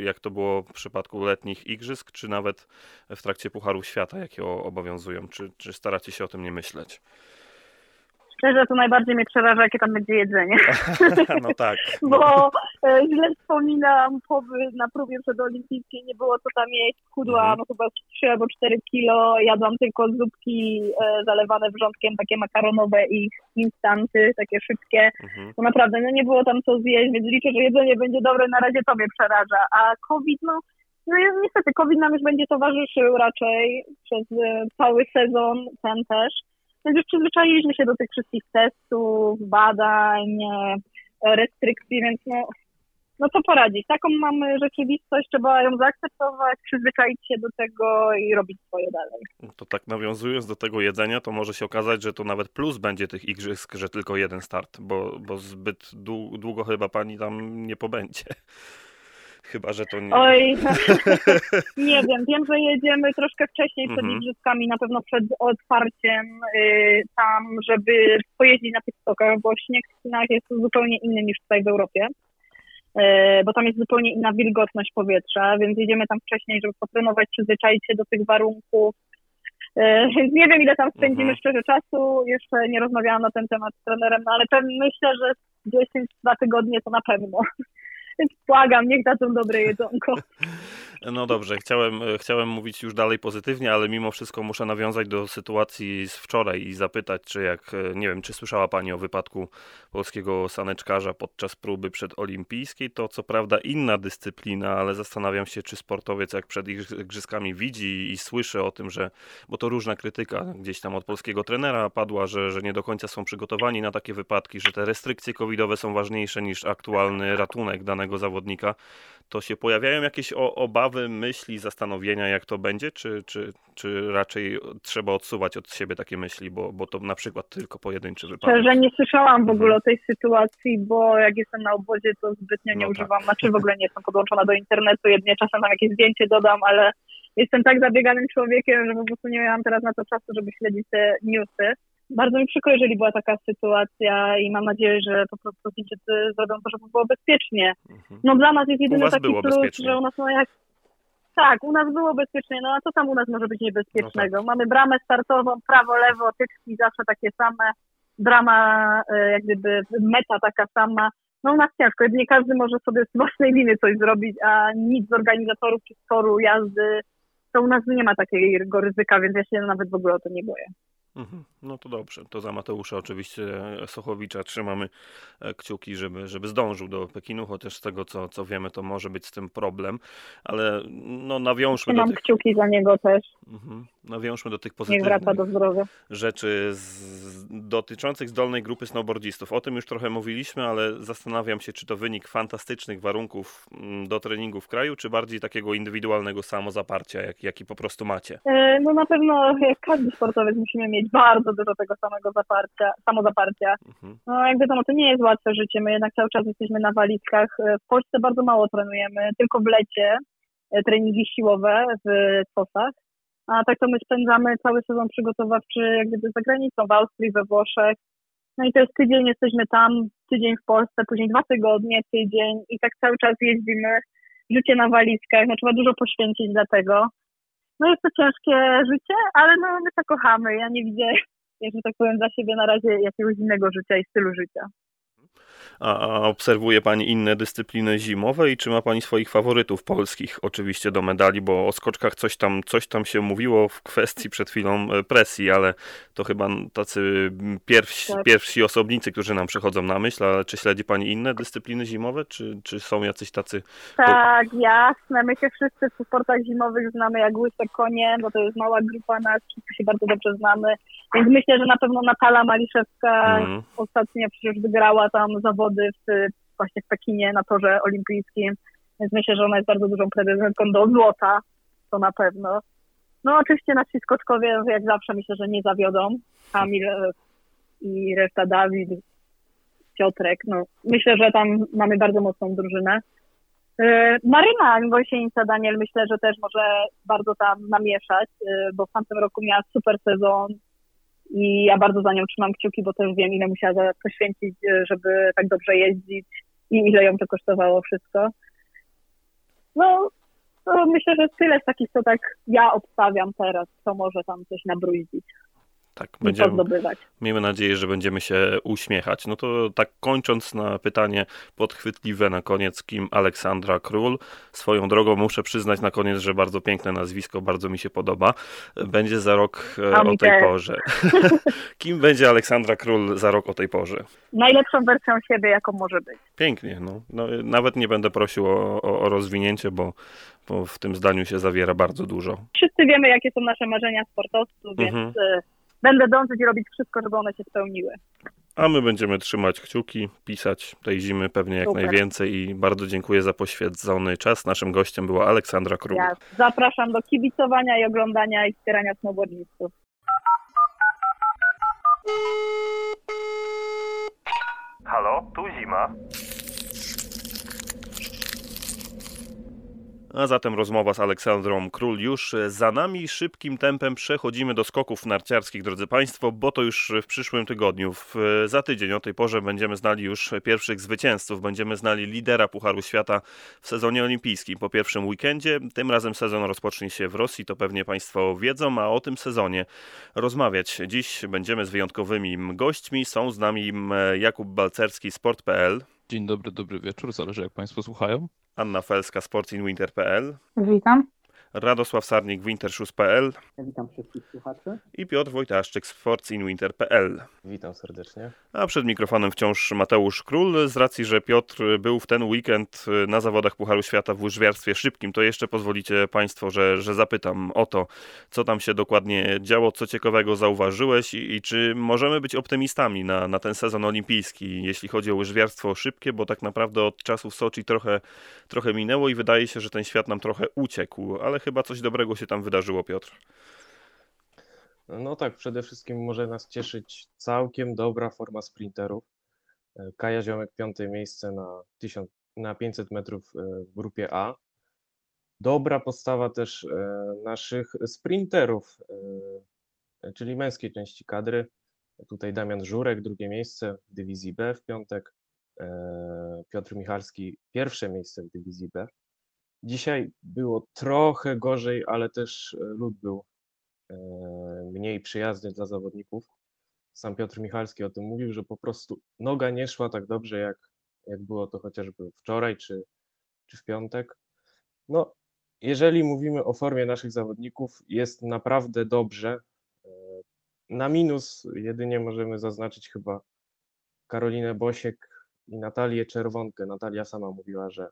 Speaker 2: jak to było w przypadku letnich igrzysk, czy nawet w trakcie Pucharów Świata, jakie obowiązują. Czy, czy staracie się o tym nie myśleć?
Speaker 4: Szczerze, to najbardziej mnie przeraża, jakie tam będzie jedzenie.
Speaker 2: No tak.
Speaker 4: Bo e, źle wspominam pobyt na próbie przedolimpijskiej, nie było co tam jeść, chudłam mhm. no chyba 3 albo 4 kilo, jadłam tylko zupki e, zalewane wrzątkiem, takie makaronowe i instanty, takie szybkie. Mhm. No naprawdę, no nie było tam co zjeść, więc liczę, że jedzenie będzie dobre, na razie to mnie przeraża. A COVID, no no niestety, COVID nam już będzie towarzyszył raczej przez e, cały sezon, ten też. Więc już przyzwyczailiśmy się do tych wszystkich testów, badań, restrykcji, więc no, no co poradzić? Taką mamy rzeczywistość, trzeba ją zaakceptować, przyzwyczaić się do tego i robić swoje dalej.
Speaker 2: To tak nawiązując do tego jedzenia, to może się okazać, że to nawet plus będzie tych igrzysk, że tylko jeden start, bo, bo zbyt długo chyba pani tam nie pobędzie. Chyba, że to nie.
Speaker 4: Oj, nie wiem. Wiem, że jedziemy troszkę wcześniej przed mhm. igrzyskami, na pewno przed otwarciem y, tam, żeby pojeździć na tych stokach, bo śnieg w Chinach jest zupełnie inny niż tutaj w Europie. Y, bo tam jest zupełnie inna wilgotność powietrza, więc jedziemy tam wcześniej, żeby potrenować, przyzwyczaić się do tych warunków. Y, nie wiem, ile tam spędzimy mhm. szczerze czasu, jeszcze nie rozmawiałam na ten temat z trenerem, no ale myślę, że 10-2 tygodnie to na pewno. Błagam, niech dadzą dobre jedzonko.
Speaker 2: No dobrze, chciałem, chciałem mówić już dalej pozytywnie, ale mimo wszystko muszę nawiązać do sytuacji z wczoraj i zapytać, czy jak, nie wiem, czy słyszała Pani o wypadku polskiego saneczkarza podczas próby przedolimpijskiej. To co prawda inna dyscyplina, ale zastanawiam się, czy sportowiec jak przed igrzyskami widzi i słyszy o tym, że, bo to różna krytyka gdzieś tam od polskiego trenera padła, że, że nie do końca są przygotowani na takie wypadki, że te restrykcje covidowe są ważniejsze niż aktualny ratunek danego zawodnika to się pojawiają jakieś obawy, myśli, zastanowienia, jak to będzie, czy, czy, czy raczej trzeba odsuwać od siebie takie myśli, bo, bo to na przykład tylko pojedynczy wypadek?
Speaker 4: Szczerze nie słyszałam w ogóle mhm. o tej sytuacji, bo jak jestem na obozie, to zbytnio nie no tak. używam, znaczy w ogóle nie jestem podłączona do internetu, jedynie czasem tam jakieś zdjęcie dodam, ale jestem tak zabieganym człowiekiem, że po prostu nie miałam teraz na to czasu, żeby śledzić te newsy bardzo mi przykro, jeżeli była taka sytuacja i mam nadzieję, że po prostu Chińczycy zrobią to, żeby było bezpiecznie. Mhm. No dla nas jest jedyny taki plus, że u nas no jak tak, u nas było bezpiecznie, no a co tam u nas może być niebezpiecznego? No tak. Mamy bramę startową, prawo, lewo, tyczki zawsze takie same, brama, e, jak gdyby meta taka sama, no u nas ciężko, nie każdy może sobie z własnej liny coś zrobić, a nic z organizatorów czy z toru jazdy, to u nas nie ma takiego ryzyka, więc ja się nawet w ogóle o to nie boję.
Speaker 2: Mhm. No to dobrze. To za Mateusza oczywiście Sochowicza trzymamy e, kciuki, żeby, żeby zdążył do Pekinu, chociaż z tego co, co wiemy, to może być z tym problem, ale no nawiążmy
Speaker 4: Trzymam
Speaker 2: do tych...
Speaker 4: kciuki za niego też.
Speaker 2: Mhm. Nawiążmy do tych pozytywnych rzeczy z, dotyczących zdolnej grupy snowboardzistów. O tym już trochę mówiliśmy, ale zastanawiam się, czy to wynik fantastycznych warunków mm, do treningu w kraju, czy bardziej takiego indywidualnego samozaparcia, jak, jaki po prostu macie.
Speaker 4: E, No na pewno jak każdy sportowiec musimy mieć bardzo dużo tego samego zaparcia, samozaparcia.
Speaker 2: Mhm.
Speaker 4: No jak wiadomo, to nie jest łatwe życie, my jednak cały czas jesteśmy na walizkach. E, W Polsce bardzo mało trenujemy, tylko w lecie e, treningi siłowe w COS-ach. A tak to my spędzamy cały sezon przygotowawczy jak gdyby za granicą, w Austrii, we Włoszech. No i to jest tydzień, jesteśmy tam, tydzień w Polsce, później dwa tygodnie, tydzień i tak cały czas jeździmy. Życie na walizkach, no trzeba dużo poświęcić dla tego. No jest to ciężkie życie, ale no my to kochamy. Ja nie widzę, jak że tak powiem, dla siebie na razie jakiegoś innego życia i stylu życia.
Speaker 2: A, obserwuje Pani inne dyscypliny zimowe i czy ma Pani swoich faworytów polskich oczywiście do medali, bo o skoczkach coś tam, coś tam się mówiło w kwestii przed chwilą e, presji, ale to chyba tacy pierwsi,
Speaker 4: Tak.
Speaker 2: pierwsi osobnicy, którzy nam przychodzą na myśl, ale czy śledzi Pani inne dyscypliny zimowe, czy, czy są jacyś tacy
Speaker 4: Tak, jasne. My się wszyscy w sportach zimowych znamy jak łyse konie, bo to jest mała grupa nas, wszyscy się bardzo dobrze znamy. Więc myślę, że na pewno Natala Maliszewska
Speaker 2: mm,
Speaker 4: ostatnio przecież wygrała tam zawody w, właśnie w Pekinie na torze olimpijskim, więc myślę, że ona jest bardzo dużą pretendentką do złota, to na pewno. No oczywiście nasi skoczkowie jak zawsze myślę, że nie zawiodą. Kamil e, i reszta Dawid, Piotrek, no myślę, że tam mamy bardzo mocną drużynę. E, Maryna Gąsienica Daniel myślę, że też może bardzo tam namieszać, e, bo w tamtym roku miała super sezon, i ja bardzo za nią trzymam kciuki, bo też wiem, ile musiała poświęcić, e, żeby tak dobrze jeździć i ile ją to kosztowało wszystko. No, myślę, że tyle z takich, co tak ja obstawiam teraz, co może tam coś nabruździć
Speaker 2: tak, będziemy. Miejmy nadzieję, że będziemy się uśmiechać. No to tak kończąc na pytanie podchwytliwe na koniec, kim Aleksandra Król. Swoją drogą muszę przyznać na koniec, że bardzo piękne nazwisko, bardzo mi się podoba. Będzie za rok e,
Speaker 4: A
Speaker 2: o tej
Speaker 4: też.
Speaker 2: porze. kim będzie Aleksandra Król za rok o tej porze?
Speaker 4: Najlepszą wersją siebie, jaką może być.
Speaker 2: Pięknie, no. no nawet nie będę prosił o, o, o rozwinięcie, bo, bo w tym zdaniu się zawiera bardzo dużo.
Speaker 4: Wszyscy wiemy, jakie są nasze marzenia sportowców, więc
Speaker 2: Mhm.
Speaker 4: Będę dążyć i robić wszystko, żeby one się spełniły.
Speaker 2: A my będziemy trzymać kciuki, pisać tej zimy pewnie jak
Speaker 4: Super.
Speaker 2: najwięcej i bardzo dziękuję za poświęcony czas. Naszym gościem była Aleksandra Król.
Speaker 4: Ja zapraszam do kibicowania i oglądania i wspierania snowboardistów.
Speaker 2: Halo, tu zima. A zatem rozmowa z Aleksandrą Król już za nami. Szybkim tempem przechodzimy do skoków narciarskich, drodzy Państwo, bo to już w przyszłym tygodniu. W, za tydzień o tej porze będziemy znali już pierwszych zwycięzców. Będziemy znali lidera Pucharu Świata w sezonie olimpijskim po pierwszym weekendzie. Tym razem sezon rozpocznie się w Rosji, to pewnie Państwo wiedzą, a o tym sezonie rozmawiać dziś będziemy z wyjątkowymi gośćmi. Są z nami Jakub Balcerski, Sport.pl,
Speaker 7: Dzień dobry, dobry wieczór, zależy jak Państwo słuchają.
Speaker 2: Anna Felska, sportsinwinter.pl,
Speaker 4: Witam.
Speaker 2: Radosław Sarnik, wintershoes.pl
Speaker 8: Witam wszystkich słuchaczy.
Speaker 2: i Piotr Wojtaszczyk, sportsinwinter.pl.
Speaker 8: Witam serdecznie.
Speaker 2: A przed mikrofonem wciąż Mateusz Król. Z racji, że Piotr był w ten weekend na zawodach Pucharu Świata w łyżwiarstwie szybkim, to jeszcze pozwolicie Państwo, że, że zapytam o to, co tam się dokładnie działo, co ciekawego zauważyłeś i, i czy możemy być optymistami na, na ten sezon olimpijski, jeśli chodzi o łyżwiarstwo szybkie, bo tak naprawdę od czasu w Soczi trochę, trochę minęło i wydaje się, że ten świat nam trochę uciekł, ale chyba coś dobrego się tam wydarzyło, Piotr.
Speaker 8: No tak, przede wszystkim może nas cieszyć całkiem dobra forma sprinterów. E, Kaja Ziomek piąte miejsce na, 1000, na 500 metrów e, w grupie A. Dobra postawa też e, naszych sprinterów, czyli męskiej części kadry. Tutaj Damian Żurek, drugie miejsce w dywizji B w piątek. Piotr Michalski, pierwsze miejsce w dywizji B. Dzisiaj było trochę gorzej, ale też e, lód był e, mniej przyjazny dla zawodników. Sam Piotr Michalski o tym mówił, że po prostu noga nie szła tak dobrze jak jak było to chociażby wczoraj czy, czy w piątek. No, jeżeli mówimy o formie naszych zawodników, jest naprawdę dobrze. E, na minus jedynie możemy zaznaczyć chyba Karolinę Bosiek i Natalię Czerwonkę. Natalia sama mówiła, że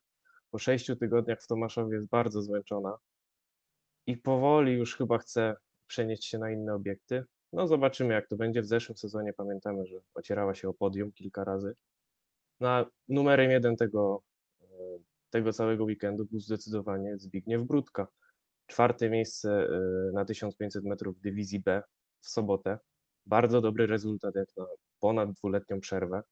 Speaker 8: po sześciu tygodniach w Tomaszowie jest bardzo zmęczona i powoli już chyba chce przenieść się na inne obiekty. No zobaczymy jak to będzie. W zeszłym sezonie pamiętamy, że ocierała się o podium kilka razy. No, numerem jeden tego, e, tego całego weekendu był zdecydowanie Zbigniew Brudka. Czwarte miejsce e, na 1500 metrów dywizji B w sobotę. Bardzo dobry rezultat jak na ponad dwuletnią przerwę.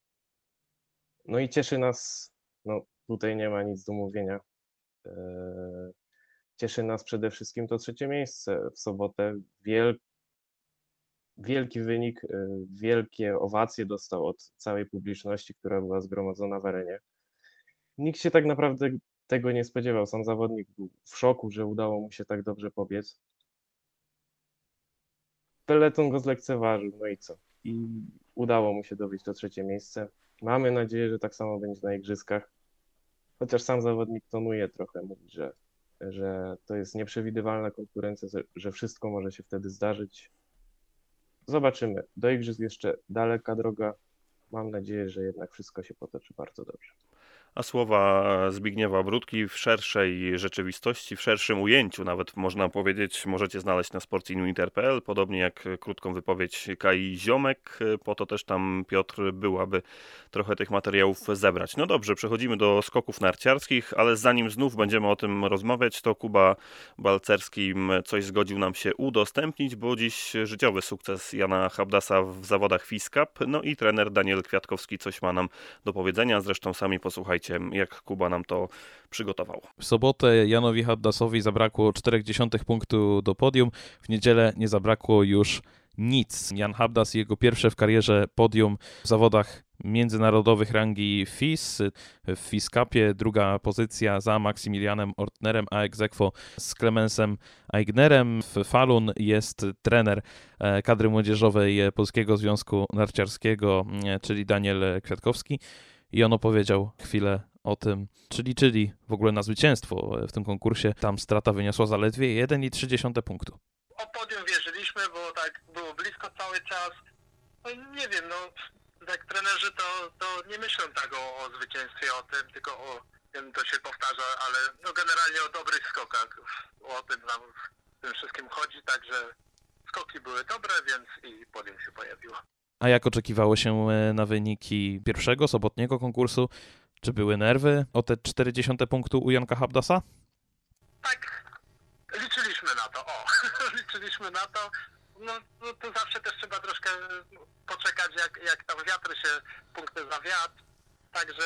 Speaker 8: No i cieszy nas, no tutaj nie ma nic do mówienia. E, cieszy nas przede wszystkim to trzecie miejsce w sobotę. Wiel, wielki wynik, e, wielkie owacje dostał od całej publiczności, która była zgromadzona w arenie. Nikt się tak naprawdę tego nie spodziewał. Sam zawodnik był w szoku, że udało mu się tak dobrze pobiec. Peleton go zlekceważył, no i co? I udało mu się dobyć to trzecie miejsce. Mamy nadzieję, że tak samo będzie na igrzyskach. Chociaż sam zawodnik tonuje trochę, mówi, że, że to jest nieprzewidywalna konkurencja, że wszystko może się wtedy zdarzyć. Zobaczymy. Do igrzysk jeszcze daleka droga. Mam nadzieję, że jednak wszystko się potoczy bardzo dobrze
Speaker 2: a słowa Zbigniewa Brudki w szerszej rzeczywistości, w szerszym ujęciu nawet można powiedzieć, możecie znaleźć na sportinwinter.pl, podobnie jak krótką wypowiedź Kai Ziomek, po to też tam Piotr był, aby trochę tych materiałów zebrać. No dobrze, przechodzimy do skoków narciarskich, ale zanim znów będziemy o tym rozmawiać, to Kuba Balcerski coś zgodził nam się udostępnić, bo dziś życiowy sukces Jana Habdasa w zawodach FISCAP, no i trener Daniel Kwiatkowski coś ma nam do powiedzenia, zresztą sami posłuchajcie Jak Kuba nam to przygotował.
Speaker 7: W sobotę Janowi Haddasowi zabrakło 0,4 punktu do podium, w niedzielę nie zabrakło już nic. Jan Habdas jego pierwsze w karierze podium w zawodach międzynarodowych rangi FIS. W FIS Cupie druga pozycja za Maksymilianem Ortnerem, a egzekwo z Clemensem Aignerem. W Falun jest trener e, kadry młodzieżowej Polskiego Związku Narciarskiego, e, czyli Daniel Kwiatkowski i on opowiedział chwilę o tym, czy liczyli w ogóle na zwycięstwo w tym konkursie. Tam strata wyniosła zaledwie 1,3 punktu.
Speaker 9: O podium wierzyliśmy, bo tak było blisko cały czas. No nie wiem, no jak trenerzy to, to nie myślą tak o, o zwycięstwie, o tym, tylko o wiem, to się powtarza, ale no generalnie o dobrych skokach. O tym nam w tym wszystkim chodzi, także skoki były dobre, więc i podium się pojawiło.
Speaker 7: A jak oczekiwało się e, na wyniki pierwszego, sobotniego konkursu? Czy były nerwy o te 40 punktu u Janka Habdasa?
Speaker 9: Tak, liczyliśmy na to, o, liczyliśmy na to. No, no to zawsze też trzeba troszkę poczekać, jak, jak tam wiatr się, punkty za wiatr. Także,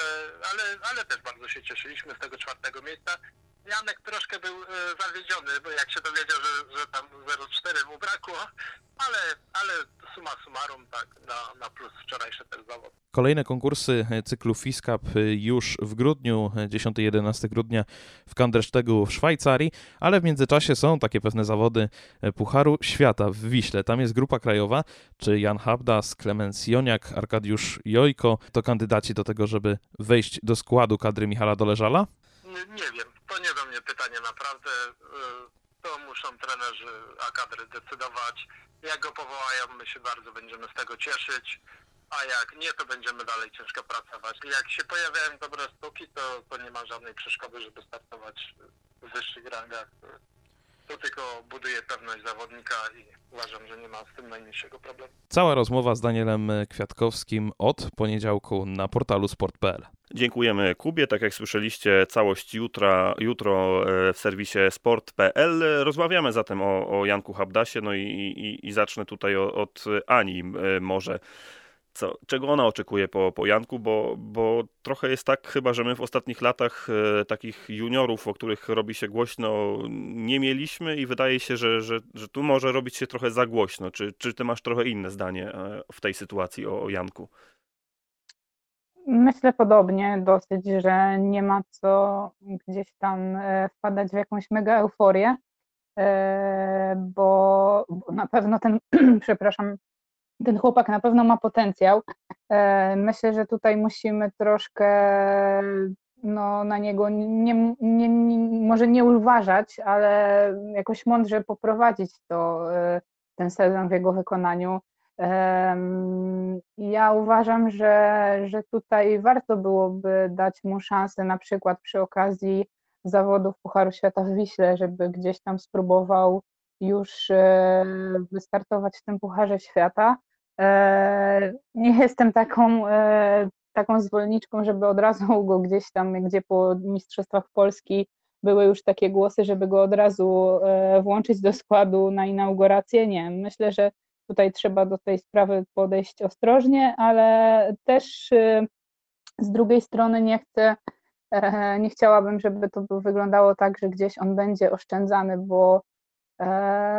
Speaker 9: ale, ale też bardzo się cieszyliśmy z tego czwartego miejsca. Janek troszkę był e, zawiedziony, bo jak się dowiedział, że, że tam 0,4 mu brakło, ale, ale suma summarum tak na, na plus wczorajszy ten zawód.
Speaker 7: Kolejne konkursy cyklu FISCAP już w grudniu, 10-11 grudnia w Kanderstegu w Szwajcarii, ale w międzyczasie są takie pewne zawody Pucharu Świata w Wiśle. Tam jest grupa krajowa, czy Jan Habdas, Klemens Joniak, Arkadiusz Jojko to kandydaci do tego, żeby wejść do składu kadry Michala Doleżala?
Speaker 9: Nie, nie wiem, to nie do mnie pytanie naprawdę. Y, to muszą trenerzy Akadry decydować. Jak go powołają, my się bardzo będziemy z tego cieszyć. A jak nie, to będziemy dalej ciężko pracować. Jak się pojawiają dobre sztuki, to, to nie ma żadnej przeszkody, żeby startować w wyższych rangach. To tylko buduje pewność zawodnika i uważam, że nie ma z tym najmniejszego problemu.
Speaker 7: Cała rozmowa z Danielem Kwiatkowskim od poniedziałku na portalu sport.pl.
Speaker 2: Dziękujemy Kubie. Tak jak słyszeliście, całość jutra, jutro e, w serwisie sport.pl. Rozmawiamy zatem o, o Janku Habdasie, no i, i, i zacznę tutaj od Ani e, może co, czego ona oczekuje po, po Janku, bo, bo trochę jest tak chyba, że my w ostatnich latach e, takich juniorów, o których robi się głośno, nie mieliśmy i wydaje się, że, że, że tu może robić się trochę za głośno. Czy, czy ty masz trochę inne zdanie e, w tej sytuacji o, o Janku?
Speaker 4: Myślę podobnie dosyć, że nie ma co gdzieś tam e, wpadać w jakąś mega euforię, e, bo, bo na pewno ten, przepraszam,
Speaker 10: ten chłopak na pewno ma potencjał. E, myślę, że tutaj musimy troszkę no, na niego nie, nie, nie, może nie uważać, ale jakoś mądrze poprowadzić to, e, ten sezon w jego wykonaniu. Ja uważam, że, że tutaj warto byłoby dać mu szansę na przykład przy okazji zawodów Pucharu Świata w Wiśle, żeby gdzieś tam spróbował już e, wystartować w tym Pucharze Świata. E, nie jestem taką, e, taką zwolenniczką, żeby od razu go gdzieś tam, gdzie po Mistrzostwach Polski były już takie głosy, żeby go od razu włączyć do składu na inaugurację. Nie, myślę, że tutaj trzeba do tej sprawy podejść ostrożnie, ale też z drugiej strony nie chcę, nie chciałabym, żeby to wyglądało tak, że gdzieś on będzie oszczędzany, bo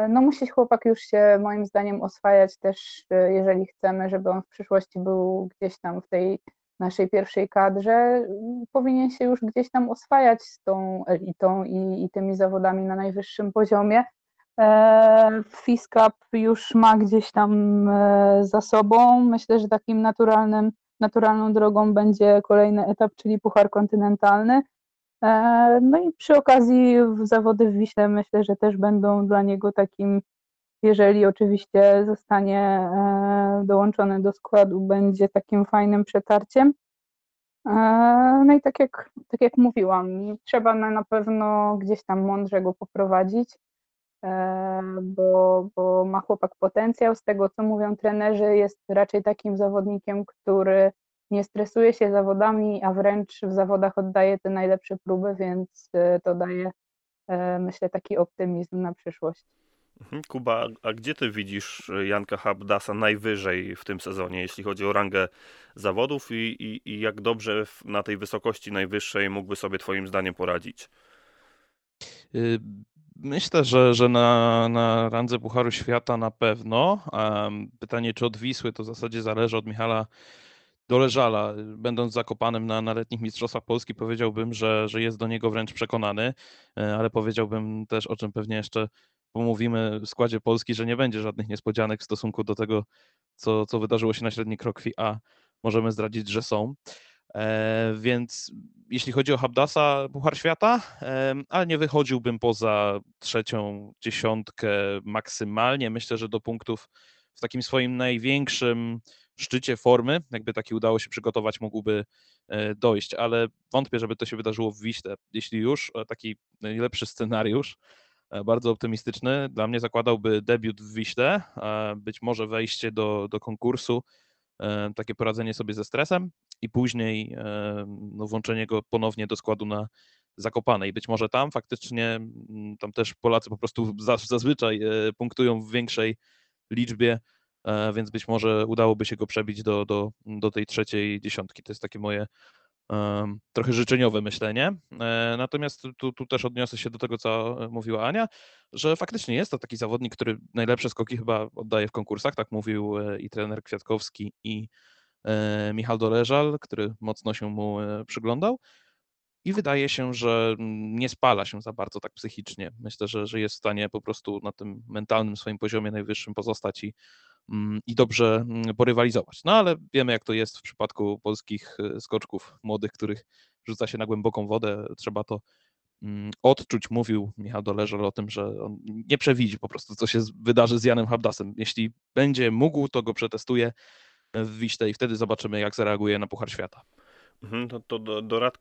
Speaker 10: no musi chłopak już się moim zdaniem oswajać też, e, jeżeli chcemy, żeby on w przyszłości był gdzieś tam w tej naszej pierwszej kadrze, powinien się już gdzieś tam oswajać z tą elitą i, i tymi zawodami na najwyższym poziomie. E, Fiskap już ma gdzieś tam za sobą. Myślę, że takim naturalnym, naturalną drogą będzie kolejny etap, czyli Puchar Kontynentalny. E, no i przy okazji zawody w Wiśle myślę, że też będą dla niego takim, jeżeli oczywiście zostanie e, dołączony do składu, będzie takim fajnym przetarciem. E, no i tak jak, tak jak mówiłam, trzeba na pewno gdzieś tam mądrze go poprowadzić, bo, bo ma chłopak potencjał. Z tego co mówią trenerzy, jest raczej takim zawodnikiem, który nie stresuje się zawodami, a wręcz w zawodach oddaje te najlepsze próby, więc e, to daje, e, myślę, taki optymizm na przyszłość.
Speaker 2: Mhm. Kuba, a gdzie ty widzisz Janka Habdasa najwyżej w tym sezonie, jeśli chodzi o rangę zawodów i, i, i jak dobrze na tej wysokości najwyższej mógłby sobie twoim zdaniem poradzić?
Speaker 7: Y, myślę, że, że na, na randze Pucharu Świata na pewno. Pytanie, czy od Wisły, to w zasadzie zależy od Michala do Leżala, będąc zakopanym na, na letnich Mistrzostwach Polski, powiedziałbym, że, że jest do niego wręcz przekonany, e, ale powiedziałbym też, o czym pewnie jeszcze pomówimy w składzie Polski, że nie będzie żadnych niespodzianek w stosunku do tego, co, co wydarzyło się na średniej krokwi A. Możemy zdradzić, że są. E, więc jeśli chodzi o Habdasa, Puchar Świata, e, ale nie wychodziłbym poza trzecią dziesiątkę maksymalnie. Myślę, że do punktów w takim swoim największym szczycie formy, jakby taki udało się przygotować, mógłby e, dojść, ale wątpię, żeby to się wydarzyło w Wiśle. Jeśli już, e, taki najlepszy scenariusz, e, bardzo optymistyczny, dla mnie zakładałby debiut w Wiśle, być może wejście do, do konkursu, takie poradzenie sobie ze stresem i później no, włączenie go ponownie do składu na Zakopanej. Być może tam faktycznie, tam też Polacy po prostu zazwyczaj punktują w większej liczbie, więc być może udałoby się go przebić do, do, do tej trzeciej dziesiątki. To jest takie moje trochę życzeniowe myślenie. E, natomiast tu, tu też odniosę się do tego, co mówiła Ania, że faktycznie jest to taki zawodnik, który najlepsze skoki chyba oddaje w konkursach, tak mówił e, i trener Kwiatkowski i Michał Doleżal, który mocno się mu przyglądał. I wydaje się, że nie spala się za bardzo tak psychicznie. Myślę, że, że jest w stanie po prostu na tym mentalnym swoim poziomie najwyższym pozostać i Mm, i dobrze mm, porywalizować. No ale wiemy, jak to jest w przypadku polskich e, skoczków młodych, których rzuca się na głęboką wodę. Trzeba to mm, odczuć. Mówił Michał Doleżel o tym, że on nie przewidzi po prostu, co się wydarzy z Janem Habdasem. Jeśli będzie mógł, to go przetestuje w Wiśle i wtedy zobaczymy, jak zareaguje na Puchar Świata.
Speaker 2: Mhm, to, to do,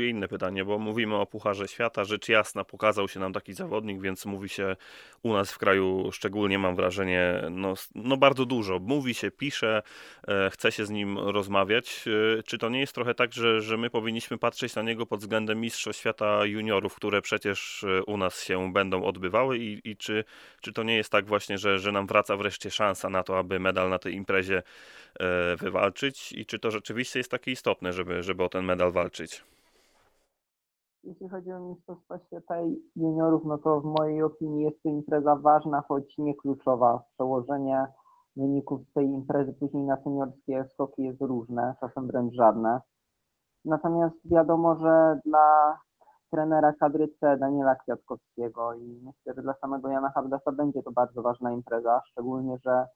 Speaker 2: inne pytanie, bo mówimy o Pucharze Świata. Rzecz jasna, pokazał się nam taki zawodnik, więc mówi się u nas w kraju szczególnie, mam wrażenie, no, no bardzo dużo. Mówi się, pisze, e, chce się z nim rozmawiać. E, czy to nie jest trochę tak, że, że my powinniśmy patrzeć na niego pod względem Mistrzostw Świata juniorów, które przecież e, u nas się będą odbywały i, i czy, czy to nie jest tak właśnie, że, że nam wraca wreszcie szansa na to, aby medal na tej imprezie e, wywalczyć i czy to rzeczywiście jest takie istotne, że żeby, żeby o ten medal walczyć.
Speaker 11: Jeśli chodzi o Mistrzostwa Świata juniorów, no to w mojej opinii jest to impreza ważna, choć nie kluczowa. Przełożenie wyników tej imprezy później na seniorskie skoki jest różne, czasem wręcz żadne. Natomiast wiadomo, że dla trenera kadry C Daniela Kwiatkowskiego i myślę, że dla samego Jana Habdasa będzie to bardzo ważna impreza, szczególnie, że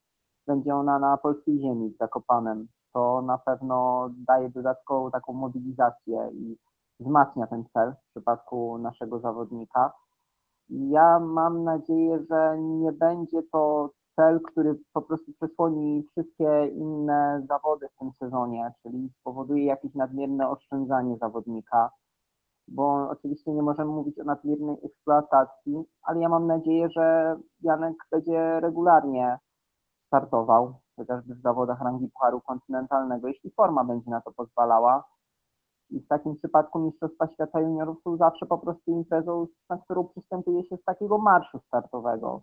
Speaker 11: będzie ona na polskiej ziemi, Zakopanem. To na pewno daje dodatkową taką mobilizację i wzmacnia ten cel w przypadku naszego zawodnika. Ja mam nadzieję, że nie będzie to cel, który po prostu przesłoni wszystkie inne zawody w tym sezonie, czyli spowoduje jakieś nadmierne oszczędzanie zawodnika, bo oczywiście nie możemy mówić o nadmiernej eksploatacji, ale ja mam nadzieję, że Janek będzie regularnie startował, chociażby w zawodach rangi Pucharu Kontynentalnego, jeśli forma będzie na to pozwalała. I w takim przypadku Mistrzostwa Świata Juniorów są zawsze po prostu imprezą, na którą przystępuje się z takiego marszu startowego.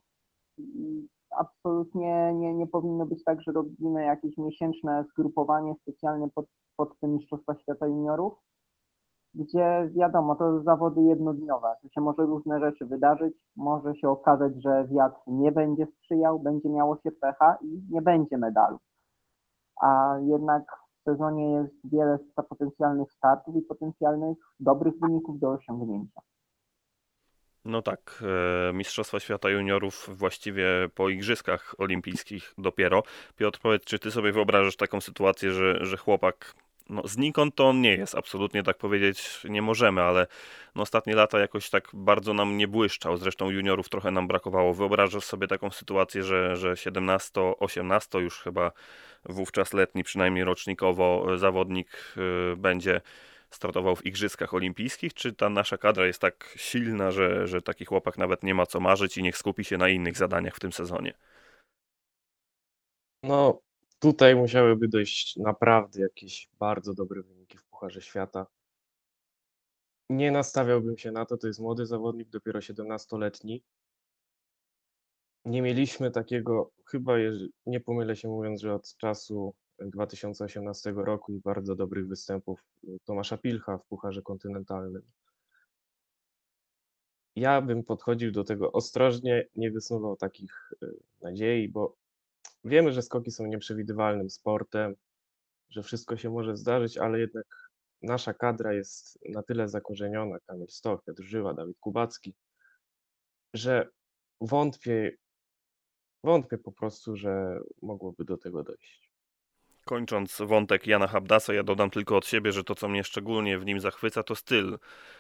Speaker 11: I absolutnie nie, nie powinno być tak, że robimy jakieś miesięczne zgrupowanie specjalne pod, pod te Mistrzostwa Świata Juniorów, gdzie wiadomo, to zawody jednodniowe, tu się może różne rzeczy wydarzyć, może się okazać, że wiatr nie będzie sprzyjał, będzie miało się pecha i nie będzie medalu. A jednak w sezonie jest wiele potencjalnych startów i potencjalnych dobrych wyników do osiągnięcia.
Speaker 2: No tak, e, Mistrzostwa Świata Juniorów właściwie po Igrzyskach Olimpijskich dopiero. Piotr, powiedz, czy ty sobie wyobrażasz taką sytuację, że, że chłopak no, znikąd to on nie jest, absolutnie tak powiedzieć nie możemy, ale no, ostatnie lata jakoś tak bardzo nam nie błyszczał, zresztą juniorów trochę nam brakowało. Wyobrażasz sobie taką sytuację, że, że 17-18 już chyba wówczas letni, przynajmniej rocznikowo zawodnik y, będzie startował w Igrzyskach Olimpijskich, czy ta nasza kadra jest tak silna, że, że taki chłopak nawet nie ma co marzyć i niech skupi się na innych zadaniach w tym sezonie?
Speaker 8: No, tutaj musiałyby dojść naprawdę jakieś bardzo dobre wyniki w Pucharze Świata. Nie nastawiałbym się na to, to jest młody zawodnik, dopiero 17-letni. Nie mieliśmy takiego, chyba nie pomylę się mówiąc, że od czasu 2018 roku i bardzo dobrych występów y, Tomasza Pilcha w Pucharze Kontynentalnym. Ja bym podchodził do tego ostrożnie, nie wysnuwał takich y, nadziei, bo wiemy, że skoki są nieprzewidywalnym sportem, że wszystko się może zdarzyć, ale jednak nasza kadra jest na tyle zakorzeniona, Kamil Stoch, Piotr Żyła, Dawid Kubacki, że wątpię, wątpię po prostu, że mogłoby do tego dojść.
Speaker 2: Kończąc wątek Jana Habdasa, ja dodam tylko od siebie, że to, co mnie szczególnie w nim zachwyca, to styl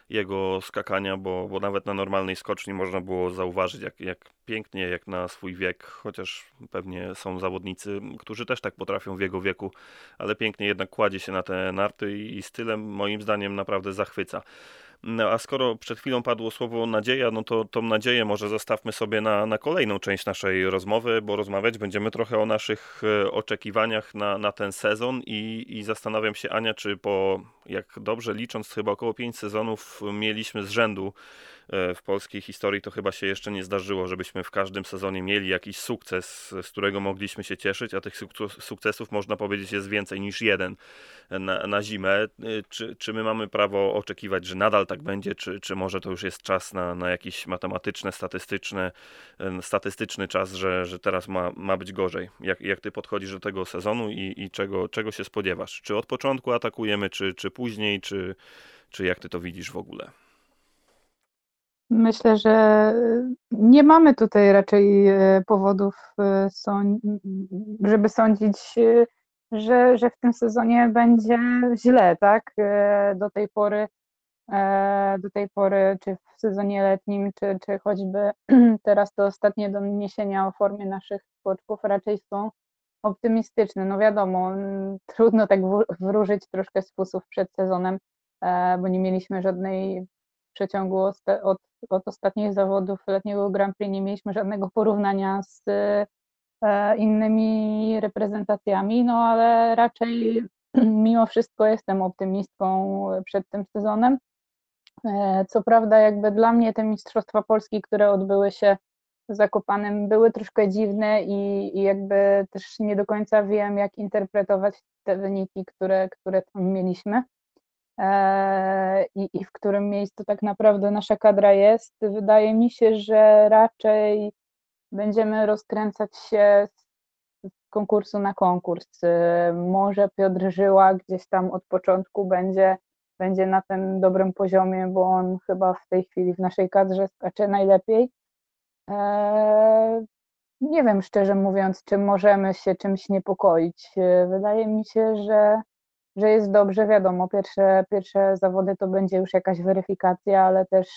Speaker 2: jego skakania, bo, bo nawet na normalnej skoczni można było zauważyć, jak, jak pięknie, jak na swój wiek, chociaż pewnie są zawodnicy, którzy też tak potrafią w jego wieku, ale pięknie jednak kładzie się na te narty i stylem moim zdaniem naprawdę zachwyca. No, a skoro przed chwilą padło słowo nadzieja, no to tą nadzieję może zostawmy sobie na, na kolejną część naszej rozmowy, bo rozmawiać będziemy trochę o naszych e, oczekiwaniach na, na ten sezon i, i zastanawiam się, Ania, czy po, jak dobrze licząc, chyba około 5 sezonów mieliśmy z rzędu w polskiej historii to chyba się jeszcze nie zdarzyło, żebyśmy w każdym sezonie mieli jakiś sukces, z którego mogliśmy się cieszyć, a tych sukcesów można powiedzieć jest więcej niż jeden na, na zimę. E, czy, czy my mamy prawo oczekiwać, że nadal tak będzie, czy, czy może to już jest czas na, na jakiś matematyczne, statystyczne, e, statystyczny czas, że, że teraz ma, ma być gorzej? Jak, jak ty podchodzisz do tego sezonu i, i czego, czego się spodziewasz? Czy od początku atakujemy, czy, czy później, czy, czy jak ty to widzisz w ogóle?
Speaker 10: Myślę, że nie mamy tutaj raczej e, powodów, e, żeby sądzić, e, że, że w tym sezonie będzie źle, tak? Do tej pory, do tej pory, czy w sezonie letnim, czy, czy choćby teraz te ostatnie doniesienia o formie naszych skoczków raczej są optymistyczne. No wiadomo, trudno tak wróżyć troszkę z fusów przed sezonem, bo nie mieliśmy żadnej przeciągu od, od ostatnich zawodów letniego Grand Prix nie mieliśmy żadnego porównania z e, innymi reprezentacjami, no ale raczej mimo wszystko jestem optymistką przed tym sezonem. E, co prawda, jakby dla mnie te Mistrzostwa Polski, które odbyły się w Zakopanem, były troszkę dziwne i, i jakby też nie do końca wiem, jak interpretować te wyniki, które, które tam mieliśmy. E, i, i w którym miejscu tak naprawdę nasza kadra jest. Wydaje mi się, że raczej będziemy rozkręcać się z konkursu na konkurs. E, może Piotr Żyła gdzieś tam od początku będzie, będzie na tym dobrym poziomie, bo on chyba w tej chwili w naszej kadrze skacze najlepiej. E, nie wiem szczerze mówiąc, czy możemy się czymś niepokoić. Wydaje mi się, że, że jest dobrze. Wiadomo, pierwsze, pierwsze zawody to będzie już jakaś weryfikacja, ale też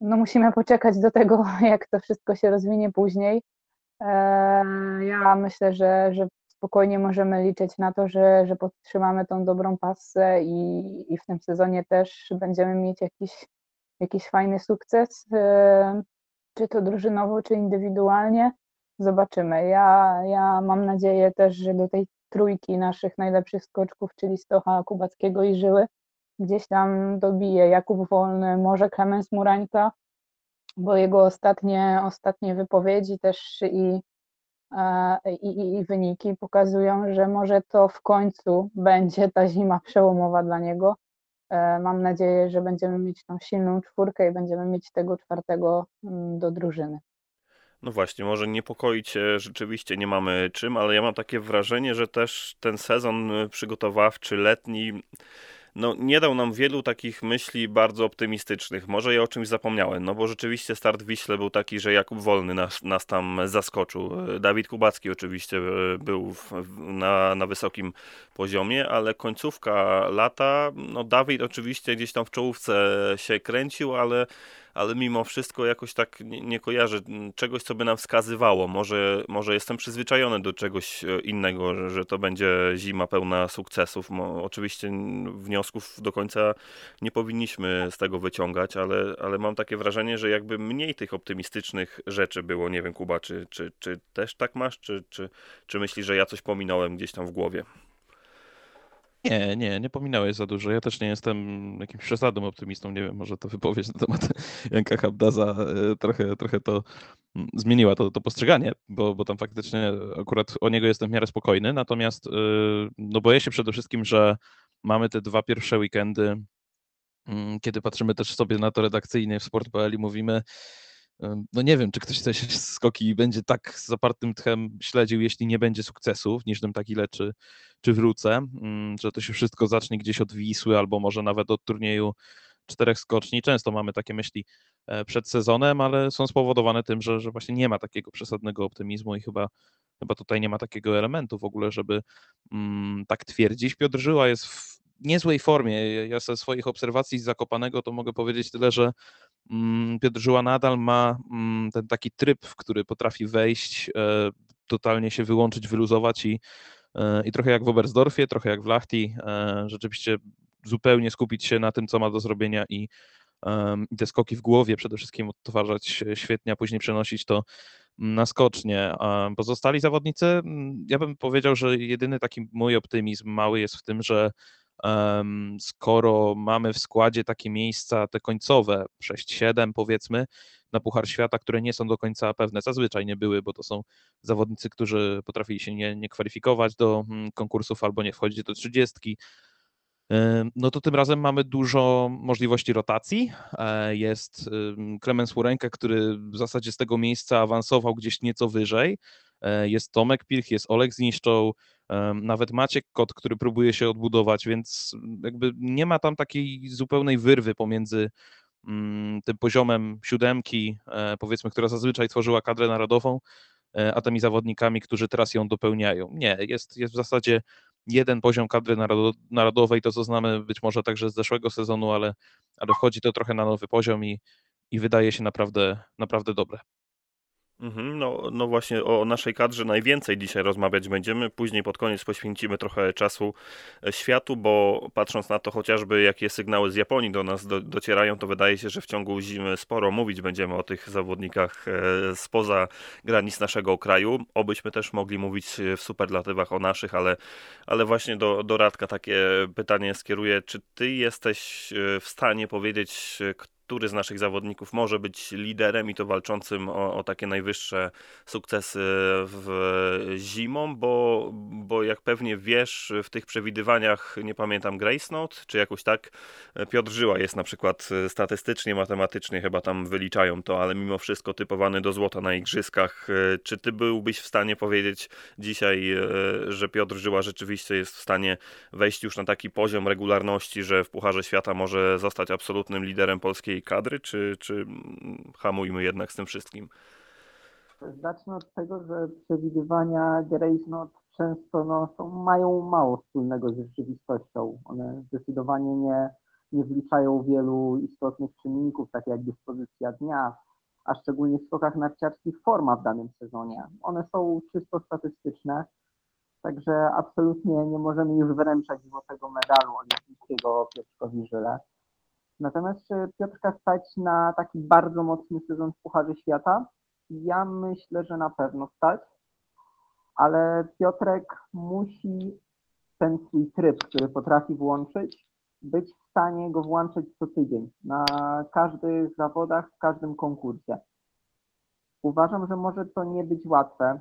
Speaker 10: no, musimy poczekać do tego, jak to wszystko się rozwinie później. Ja myślę, że, że spokojnie możemy liczyć na to, że, że podtrzymamy tą dobrą pasę i, i w tym sezonie też będziemy mieć jakiś, jakiś fajny sukces, e, czy to drużynowo, czy indywidualnie. Zobaczymy. Ja, ja mam nadzieję też, że do tej trójki naszych najlepszych skoczków, czyli Stocha, Kubackiego i Żyły, gdzieś tam dobije Jakub Wolny, może Klemens Murańka, bo jego ostatnie, ostatnie wypowiedzi też i i, i, wyniki pokazują, że może to w końcu będzie ta zima przełomowa dla niego. E, mam nadzieję, że będziemy mieć tą silną czwórkę i będziemy mieć tego czwartego mm, do drużyny.
Speaker 2: No właśnie, może niepokoić się rzeczywiście nie mamy czym, ale ja mam takie wrażenie, że też ten sezon przygotowawczy letni no, nie dał nam wielu takich myśli bardzo optymistycznych. Może ja o czymś zapomniałem, no bo rzeczywiście start Wiśle był taki, że Jakub Wolny nas, nas tam zaskoczył. Dawid Kubacki oczywiście e, był w, na, na wysokim poziomie, ale końcówka lata, no Dawid oczywiście gdzieś tam w czołówce się kręcił, ale ale mimo wszystko jakoś tak nie, nie kojarzę czegoś, co by nam wskazywało. Może, może jestem przyzwyczajony do czegoś e, innego, że, że to będzie zima pełna sukcesów. Mo, oczywiście wniosków do końca nie powinniśmy z tego wyciągać, ale, ale mam takie wrażenie, że jakby mniej tych optymistycznych rzeczy było. Nie wiem, Kuba, czy, czy, czy też tak masz, czy, czy, czy myślisz, że ja coś pominąłem gdzieś tam w głowie?
Speaker 7: Nie, nie, nie pominąłeś za dużo. Ja też nie jestem jakimś przesadnym optymistą. Nie wiem, może to wypowiedź na temat Janka Habdaza e, trochę, trochę to mm, zmieniła to, to postrzeganie, bo, bo tam faktycznie akurat o niego jestem w miarę spokojny. Natomiast e, no boję się przede wszystkim, że mamy te dwa pierwsze weekendy, mm, kiedy patrzymy też sobie na to redakcyjnie w Sport.pl i mówimy, no nie wiem, czy ktoś te skoki będzie tak z zapartym tchem śledził, jeśli nie będzie sukcesów, niż tym tak ile, czy, czy wrócę, mm, że to się wszystko zacznie gdzieś od Wisły, albo może nawet od turnieju czterech skoczni. Często mamy takie myśli e, przed sezonem, ale są spowodowane tym, że, że właśnie nie ma takiego przesadnego optymizmu i chyba, chyba tutaj nie ma takiego elementu w ogóle, żeby mm, tak twierdzić. Piotr Żyła jest w niezłej formie. Ja ze swoich obserwacji z Zakopanego to mogę powiedzieć tyle, że Piotr Żyła nadal ma mm, ten taki tryb, w który potrafi wejść, e, totalnie się wyłączyć, wyluzować i, e, i trochę jak w Oberstdorfie, trochę jak w Lachti, e, rzeczywiście zupełnie skupić się na tym, co ma do zrobienia i, i te skoki w głowie przede wszystkim odtwarzać świetnie, a później przenosić to na skocznie. Pozostali zawodnicy, mm, ja bym powiedział, że jedyny taki mój optymizm mały jest w tym, że skoro mamy w składzie takie miejsca, te końcowe, 6-7 powiedzmy, na Puchar Świata, które nie są do końca pewne, zazwyczaj nie były, bo to są zawodnicy, którzy potrafili się nie, nie kwalifikować do mm, konkursów albo nie wchodzić do 30. No to tym razem mamy dużo możliwości rotacji. E, jest Klemens Łurenka, który w zasadzie z tego miejsca awansował gdzieś nieco wyżej. E, jest Tomek Pilch, jest Olek Zniszczą, nawet Maciek Kot, który próbuje się odbudować, więc jakby nie ma tam takiej zupełnej wyrwy pomiędzy mm, tym poziomem siódemki, e, powiedzmy, która zazwyczaj tworzyła kadrę narodową, e, a tymi zawodnikami, którzy teraz ją dopełniają. Nie, jest, jest w zasadzie jeden poziom kadry narodowej, to co znamy być może także z zeszłego sezonu, ale, ale wchodzi to trochę na nowy poziom i, i wydaje się naprawdę, naprawdę dobre.
Speaker 2: Mhm, no, no właśnie o naszej kadrze najwięcej dzisiaj rozmawiać będziemy. Później pod koniec poświęcimy trochę czasu e, światu, bo patrząc na to chociażby jakie sygnały z Japonii do nas do, docierają, to wydaje się, że w ciągu zimy sporo mówić będziemy o tych zawodnikach e, spoza granic naszego kraju. Obyśmy też mogli mówić w superlatywach o naszych, ale, ale właśnie do, do Radka takie pytanie skieruję. Czy ty jesteś e, w stanie powiedzieć, który z naszych zawodników może być liderem i to walczącym o, o takie najwyższe sukcesy w zimą, bo, bo jak pewnie wiesz, w tych przewidywaniach, nie pamiętam, Grace Note, czy jakoś tak, Piotr Żyła jest na przykład statystycznie, matematycznie chyba tam wyliczają to, ale mimo wszystko typowany do złota na igrzyskach. Czy ty byłbyś w stanie powiedzieć dzisiaj, że Piotr Żyła rzeczywiście jest w stanie wejść już na taki poziom regularności, że w Pucharze Świata może zostać absolutnym liderem polskiej kadry, czy, czy hamujmy jednak z tym wszystkim?
Speaker 11: Zacznę od tego, że przewidywania Grace Note często no, są, mają mało wspólnego z rzeczywistością. One zdecydowanie nie, nie wliczają wielu istotnych czynników, takie jak dyspozycja dnia, a szczególnie w skokach narciarskich forma w danym sezonie. One są czysto statystyczne, także absolutnie nie możemy już wręczać złotego medalu olimpijskiego Piotrkowi Żyle. Natomiast czy Piotrka stać na taki bardzo mocny sezon w Pucharze Świata? Ja myślę, że na pewno stać, ale Piotrek musi ten swój tryb, który potrafi włączyć, być w stanie go włączyć co tydzień na każdych zawodach, w każdym konkursie. Uważam, że może to nie być łatwe,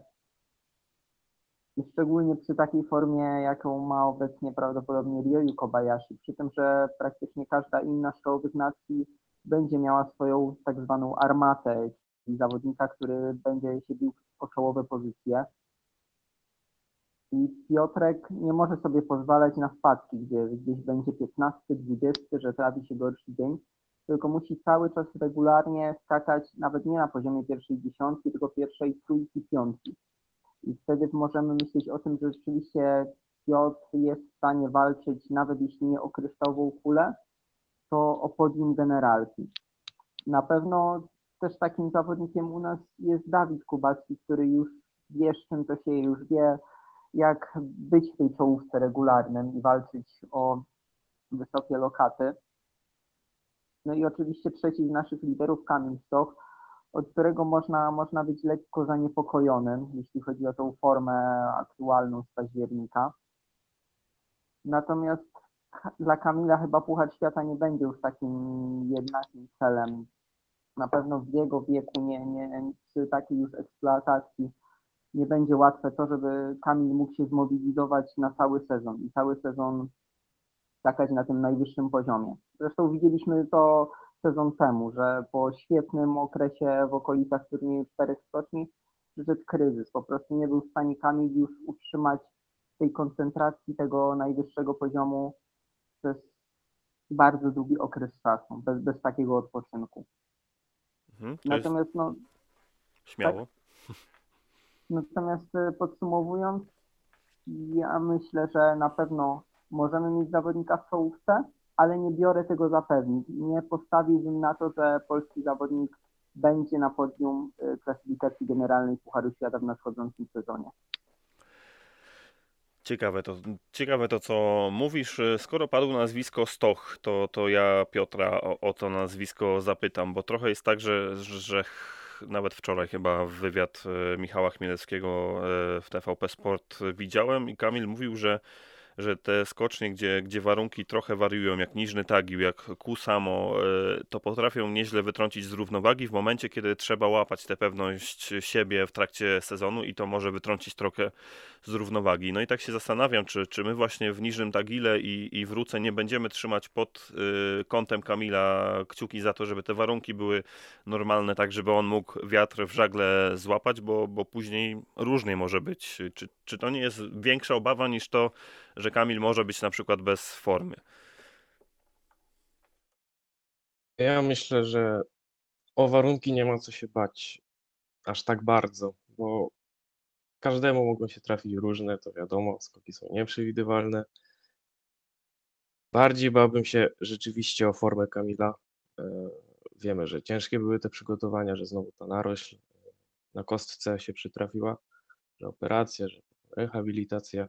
Speaker 11: i szczególnie przy takiej formie, jaką ma obecnie prawdopodobnie Ryoyu Kobayashi, przy tym, że praktycznie każda inna z czołowych nacji będzie miała swoją tak zwaną armatę, czyli zawodnika, który będzie się bił o czołowe pozycje. I Piotrek nie może sobie pozwalać na wpadki, gdzie gdzieś będzie 15, 20, że trafi się gorszy dzień, tylko musi cały czas regularnie skakać nawet nie na poziomie pierwszej dziesiątki, tylko pierwszej trójki, piątki. I wtedy możemy myśleć o tym, że rzeczywiście Piotr jest w stanie walczyć, nawet jeśli nie o kryształową kulę, to o podium generalki. Na pewno też takim zawodnikiem u nas jest Dawid Kubacki, który już wie, z czym to się już wie, jak być w tej czołówce regularnym i walczyć o wysokie lokaty. No i oczywiście trzeci z naszych liderów, Kamil Stoch, od którego można, można być lekko zaniepokojonym, jeśli chodzi o tą formę aktualną z października. Natomiast dla Kamila chyba Puchar Świata nie będzie już takim jednakim celem. Na pewno w jego wieku, nie, nie, przy takiej już eksploatacji nie będzie łatwe to, żeby Kamil mógł się zmobilizować na cały sezon i cały sezon skakać na tym najwyższym poziomie. Zresztą widzieliśmy to sezon temu, że po świetnym okresie w okolicach turnieju czterech stoczni przyszedł kryzys. Po prostu nie był w stanie Kamil już utrzymać tej koncentracji tego najwyższego poziomu przez bardzo długi okres czasu, bez, bez takiego odpoczynku.
Speaker 2: Mhm,
Speaker 11: Natomiast no,
Speaker 2: Śmiało.
Speaker 11: Tak, natomiast e, podsumowując, ja myślę, że na pewno możemy mieć zawodnika w czołówce, ale nie biorę tego za pewnik. Nie postawiłbym na to, że polski zawodnik będzie na podium y, klasyfikacji generalnej Pucharu Świata w nadchodzącym sezonie.
Speaker 2: Ciekawe to, ciekawe to, co mówisz. Skoro padło nazwisko Stoch, to, to ja Piotra o, o to nazwisko zapytam, bo trochę jest tak, że, że nawet wczoraj chyba wywiad y, Michała Chmielewskiego y, w TVP Sport widziałem i Kamil mówił, że że te skocznie, gdzie, gdzie warunki trochę wariują, jak Niżny Tagił, jak Kusamo, e, to potrafią nieźle wytrącić z równowagi w momencie, kiedy trzeba łapać tę pewność siebie w trakcie sezonu i to może wytrącić trochę z równowagi. No i tak się zastanawiam, czy, czy my właśnie w Niżnym Tagile i, i wrócę nie będziemy trzymać pod y, kątem Kamila kciuki za to, żeby te warunki były normalne, tak żeby on mógł wiatr w żagle złapać, bo, bo później różnie może być. Czy, czy to nie jest większa obawa niż to, że Kamil może być na przykład bez formy?
Speaker 8: Ja myślę, że o warunki nie ma co się bać aż tak bardzo, bo każdemu mogą się trafić różne, to wiadomo, skoki są nieprzewidywalne. Bardziej bałbym się rzeczywiście o formę Kamila. E, wiemy, że ciężkie były te przygotowania, że znowu ta narośl na kostce się przytrafiła, że operacja, że rehabilitacja.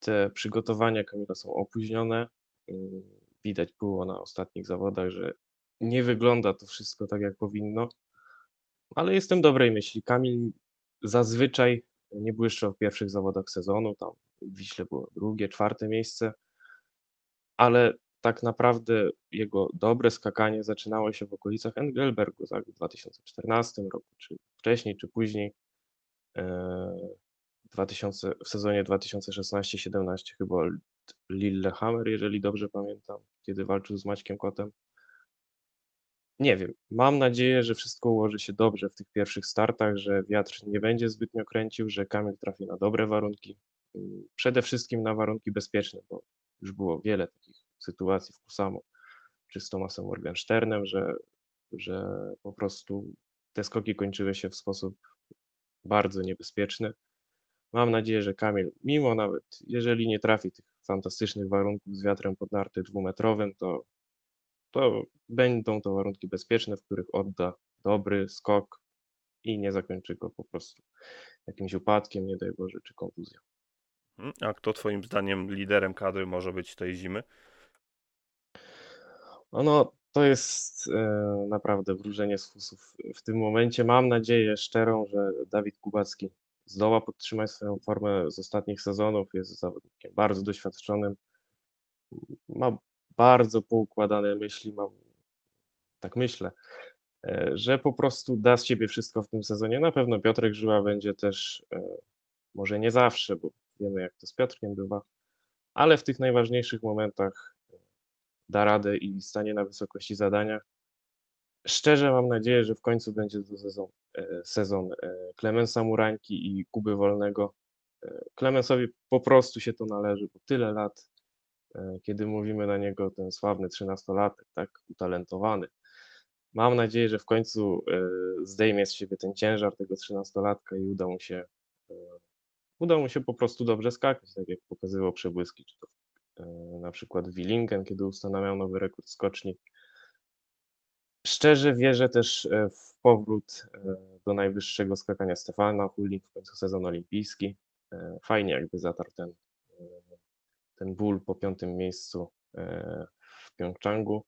Speaker 8: Te przygotowania Kamila są opóźnione. Mm, widać było na ostatnich zawodach, że nie wygląda to wszystko tak, jak powinno, ale jestem dobrej myśli. Kamil zazwyczaj nie błyszczał w pierwszych zawodach sezonu, tam w Wiśle było drugie, czwarte miejsce, ale tak naprawdę jego dobre skakanie zaczynało się w okolicach Engelbergu tak, w 2014 roku, czy wcześniej, czy później. E, 2000, w sezonie 2016-17 chyba Lillehammer, jeżeli dobrze pamiętam, kiedy walczył z Maćkiem Kotem. Nie wiem, mam nadzieję, że wszystko ułoży się dobrze w tych pierwszych startach, że wiatr nie będzie zbytnio kręcił, że Kamil trafi na dobre warunki. Przede wszystkim na warunki bezpieczne, bo już było wiele takich sytuacji w Kusamo, czy z Tomasem Morgensternem, że, że po prostu te skoki kończyły się w sposób bardzo niebezpieczny. Mam nadzieję, że Kamil, mimo nawet jeżeli nie trafi tych fantastycznych warunków z wiatrem pod narty dwumetrowym, to, to będą to warunki bezpieczne, w których odda dobry skok i nie zakończy go po prostu jakimś upadkiem, nie daj Boże, czy kontuzją.
Speaker 2: Mhm. A kto Twoim zdaniem liderem kadry może być tej zimy?
Speaker 8: No, to jest e, naprawdę wróżenie z fusów. W tym momencie mam nadzieję szczerą, że Dawid Kubacki zdoła podtrzymać swoją formę z ostatnich sezonów. Jest zawodnikiem bardzo doświadczonym. Ma bardzo poukładane myśli, mam, tak myślę, e, że po prostu da z siebie wszystko w tym sezonie. Na pewno Piotrek Żyła będzie też, e, może nie zawsze, bo wiemy jak to z Piotrkiem bywa, ale w tych najważniejszych momentach da radę i stanie na wysokości zadania. Szczerze mam nadzieję, że w końcu będzie to sezon, e, sezon Klemensa Murańki i Kuby Wolnego. Klemensowi po prostu się to należy, bo tyle lat, e, kiedy mówimy na niego ten sławny trzynastolatek, tak utalentowany. Mam nadzieję, że w końcu e, zdejmie z siebie ten ciężar tego trzynastolatka i uda mu się uda mu się po prostu dobrze skakać, tak jak pokazywał przebłyski, czy to na przykład Willingen, kiedy ustanawiał nowy rekord skoczni. Szczerze wierzę też e, w powrót e, do najwyższego skakania Stefana Hulnik w końcu sezon olimpijski. E, fajnie jakby zatarł ten, ten ból po piątym miejscu w Pjongczangu.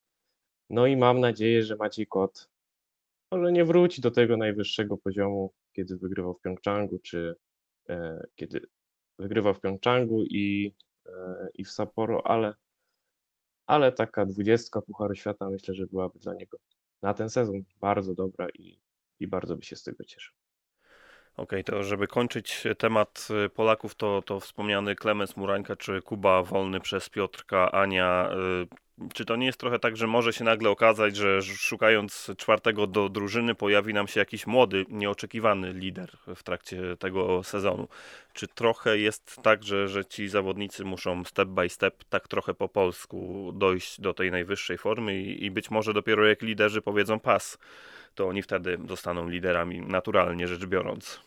Speaker 8: No i mam nadzieję, że Maciej Kot może nie wróci do tego najwyższego poziomu, kiedy wygrywał w Pjongczangu, czy kiedy wygrywał w Pjongczangu i, i w Sapporo, ale, ale taka dwudziestka Pucharu Świata myślę, że byłaby dla niego na ten sezon bardzo dobra i, i bardzo by się z tego cieszył.
Speaker 2: Okej, okay, to żeby kończyć temat y, Polaków, to, to wspomniany Klemens Murańka czy Kuba Wolny przez Piotrka Ania. Czy to nie jest trochę tak, że może się nagle okazać, że szukając czwartego do drużyny pojawi nam się jakiś młody, nieoczekiwany lider w trakcie tego sezonu? Czy trochę jest tak, że, że ci zawodnicy muszą step by step, tak trochę po polsku dojść do tej najwyższej formy i, i być może dopiero jak liderzy powiedzą pas, to oni wtedy zostaną liderami, naturalnie rzecz biorąc.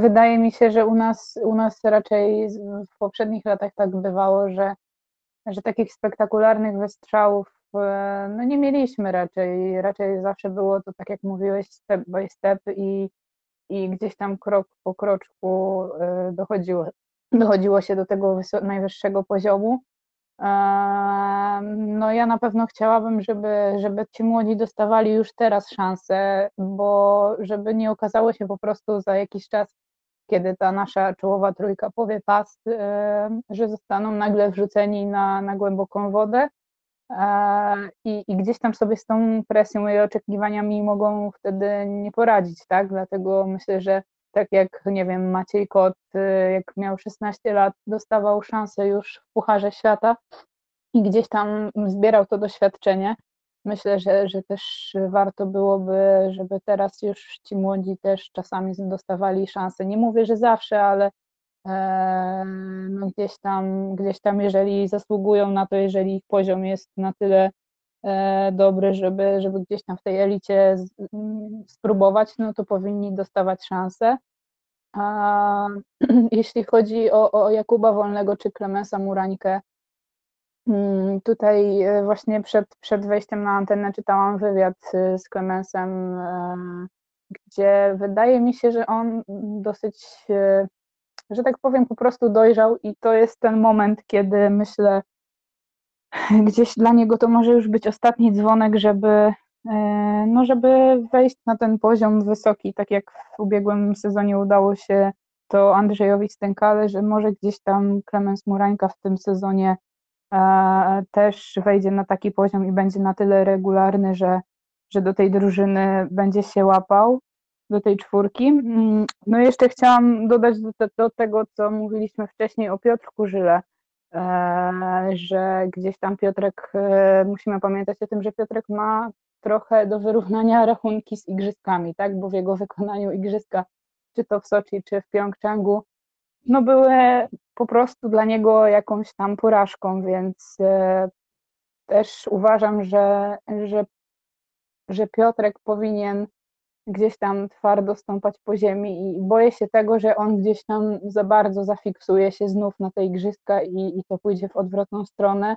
Speaker 10: Wydaje mi się, że u nas, u nas raczej w poprzednich latach tak bywało, że, że takich spektakularnych wystrzałów e, no nie mieliśmy raczej. Raczej zawsze było to, tak jak mówiłeś, step by step i, i gdzieś tam krok po kroczku e, dochodziło, dochodziło się do tego najwyższego poziomu. No ja na pewno chciałabym, żeby, żeby ci młodzi dostawali już teraz szansę, bo żeby nie okazało się po prostu za jakiś czas, kiedy ta nasza czołowa trójka powie pas, że zostaną nagle wrzuceni na, na głęboką wodę i, i gdzieś tam sobie z tą presją i oczekiwaniami mogą wtedy nie poradzić, tak? Dlatego myślę, że tak jak, nie wiem, Maciej Kot, y, jak miał 16 lat, dostawał szansę już w Pucharze Świata i gdzieś tam zbierał to doświadczenie. Myślę, że, że też warto byłoby, żeby teraz już ci młodzi też czasami dostawali szansę. Nie mówię, że zawsze, ale e, no gdzieś tam, gdzieś tam, jeżeli zasługują na to, jeżeli ich poziom jest na tyle E, dobry, żeby, żeby gdzieś tam w tej elicie mm, spróbować, no to powinni dostawać szansę. A jeśli chodzi o, o Jakuba Wolnego czy Klemensa Murańkę, tutaj e, właśnie przed, przed wejściem na antenę czytałam wywiad e, z Klemensem, gdzie wydaje mi się, że on dosyć, że tak powiem, po prostu dojrzał i to jest ten moment, kiedy myślę, gdzieś dla niego to może już być ostatni dzwonek, żeby, e, no żeby wejść na ten poziom wysoki, tak jak w ubiegłym sezonie udało się to Andrzejowi Stękale, że może gdzieś tam Klemens Murańka w tym sezonie e, też wejdzie na taki poziom i będzie na tyle regularny, że, że do tej drużyny będzie się łapał, do tej czwórki. Mm, no i jeszcze chciałam dodać do, do tego, co mówiliśmy wcześniej o Piotrku Żyle, E, że gdzieś tam Piotrek, e, musimy pamiętać o tym, że Piotrek ma trochę do wyrównania rachunki z igrzyskami, tak, bo w jego wykonaniu igrzyska, czy to w Soczi, czy w Pjongczangu, no były po prostu dla niego jakąś tam porażką, więc e, też uważam, że, że że Piotrek powinien gdzieś tam twardo stąpać po ziemi i boję się tego, że on gdzieś tam za bardzo zafiksuje się znów na te igrzyska i, i to pójdzie w odwrotną stronę,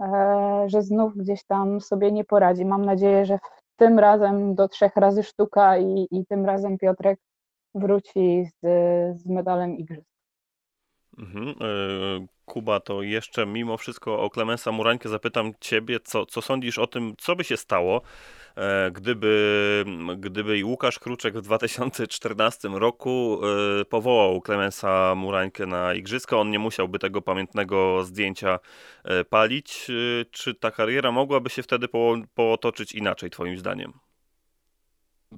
Speaker 10: e, że znów gdzieś tam sobie nie poradzi. Mam nadzieję, że tym razem do trzech razy sztuka i, i tym razem Piotrek wróci z, z medalem igrzysk.
Speaker 2: Mhm. E, Kuba, to jeszcze mimo wszystko o Klemensa Murańkę zapytam Ciebie, co, co sądzisz o tym, co by się stało, e, gdyby, gdyby i Łukasz Kruczek w 2014 roku e, powołał Klemensa Murańkę na Igrzyska, on nie musiałby tego pamiętnego zdjęcia palić. Czy ta kariera mogłaby się wtedy potoczyć inaczej, Twoim zdaniem?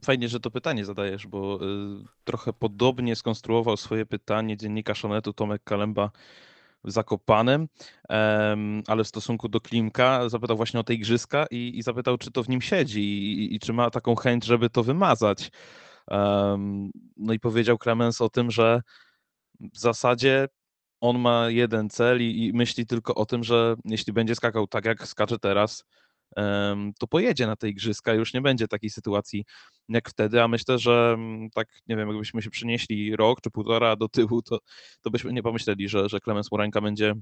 Speaker 7: Fajnie, że to pytanie zadajesz, bo y, trochę podobnie skonstruował swoje pytanie dziennikarz Onetu Tomek Kalemba w Zakopanem, ale w stosunku do Klimka zapytał właśnie o te igrzyska i, i zapytał, czy to w nim siedzi i, i, czy ma taką chęć, żeby to wymazać. no i powiedział Clemens o tym, że w zasadzie on ma jeden cel i, i myśli tylko o tym, że jeśli będzie skakał tak, jak skacze teraz, to pojedzie na te igrzyska, już nie będzie takiej sytuacji jak wtedy, a myślę, że mm, tak, nie wiem, jakbyśmy się przenieśli rok czy półtora do tyłu, to, to byśmy nie pomyśleli, że, że Klemens Murańka będzie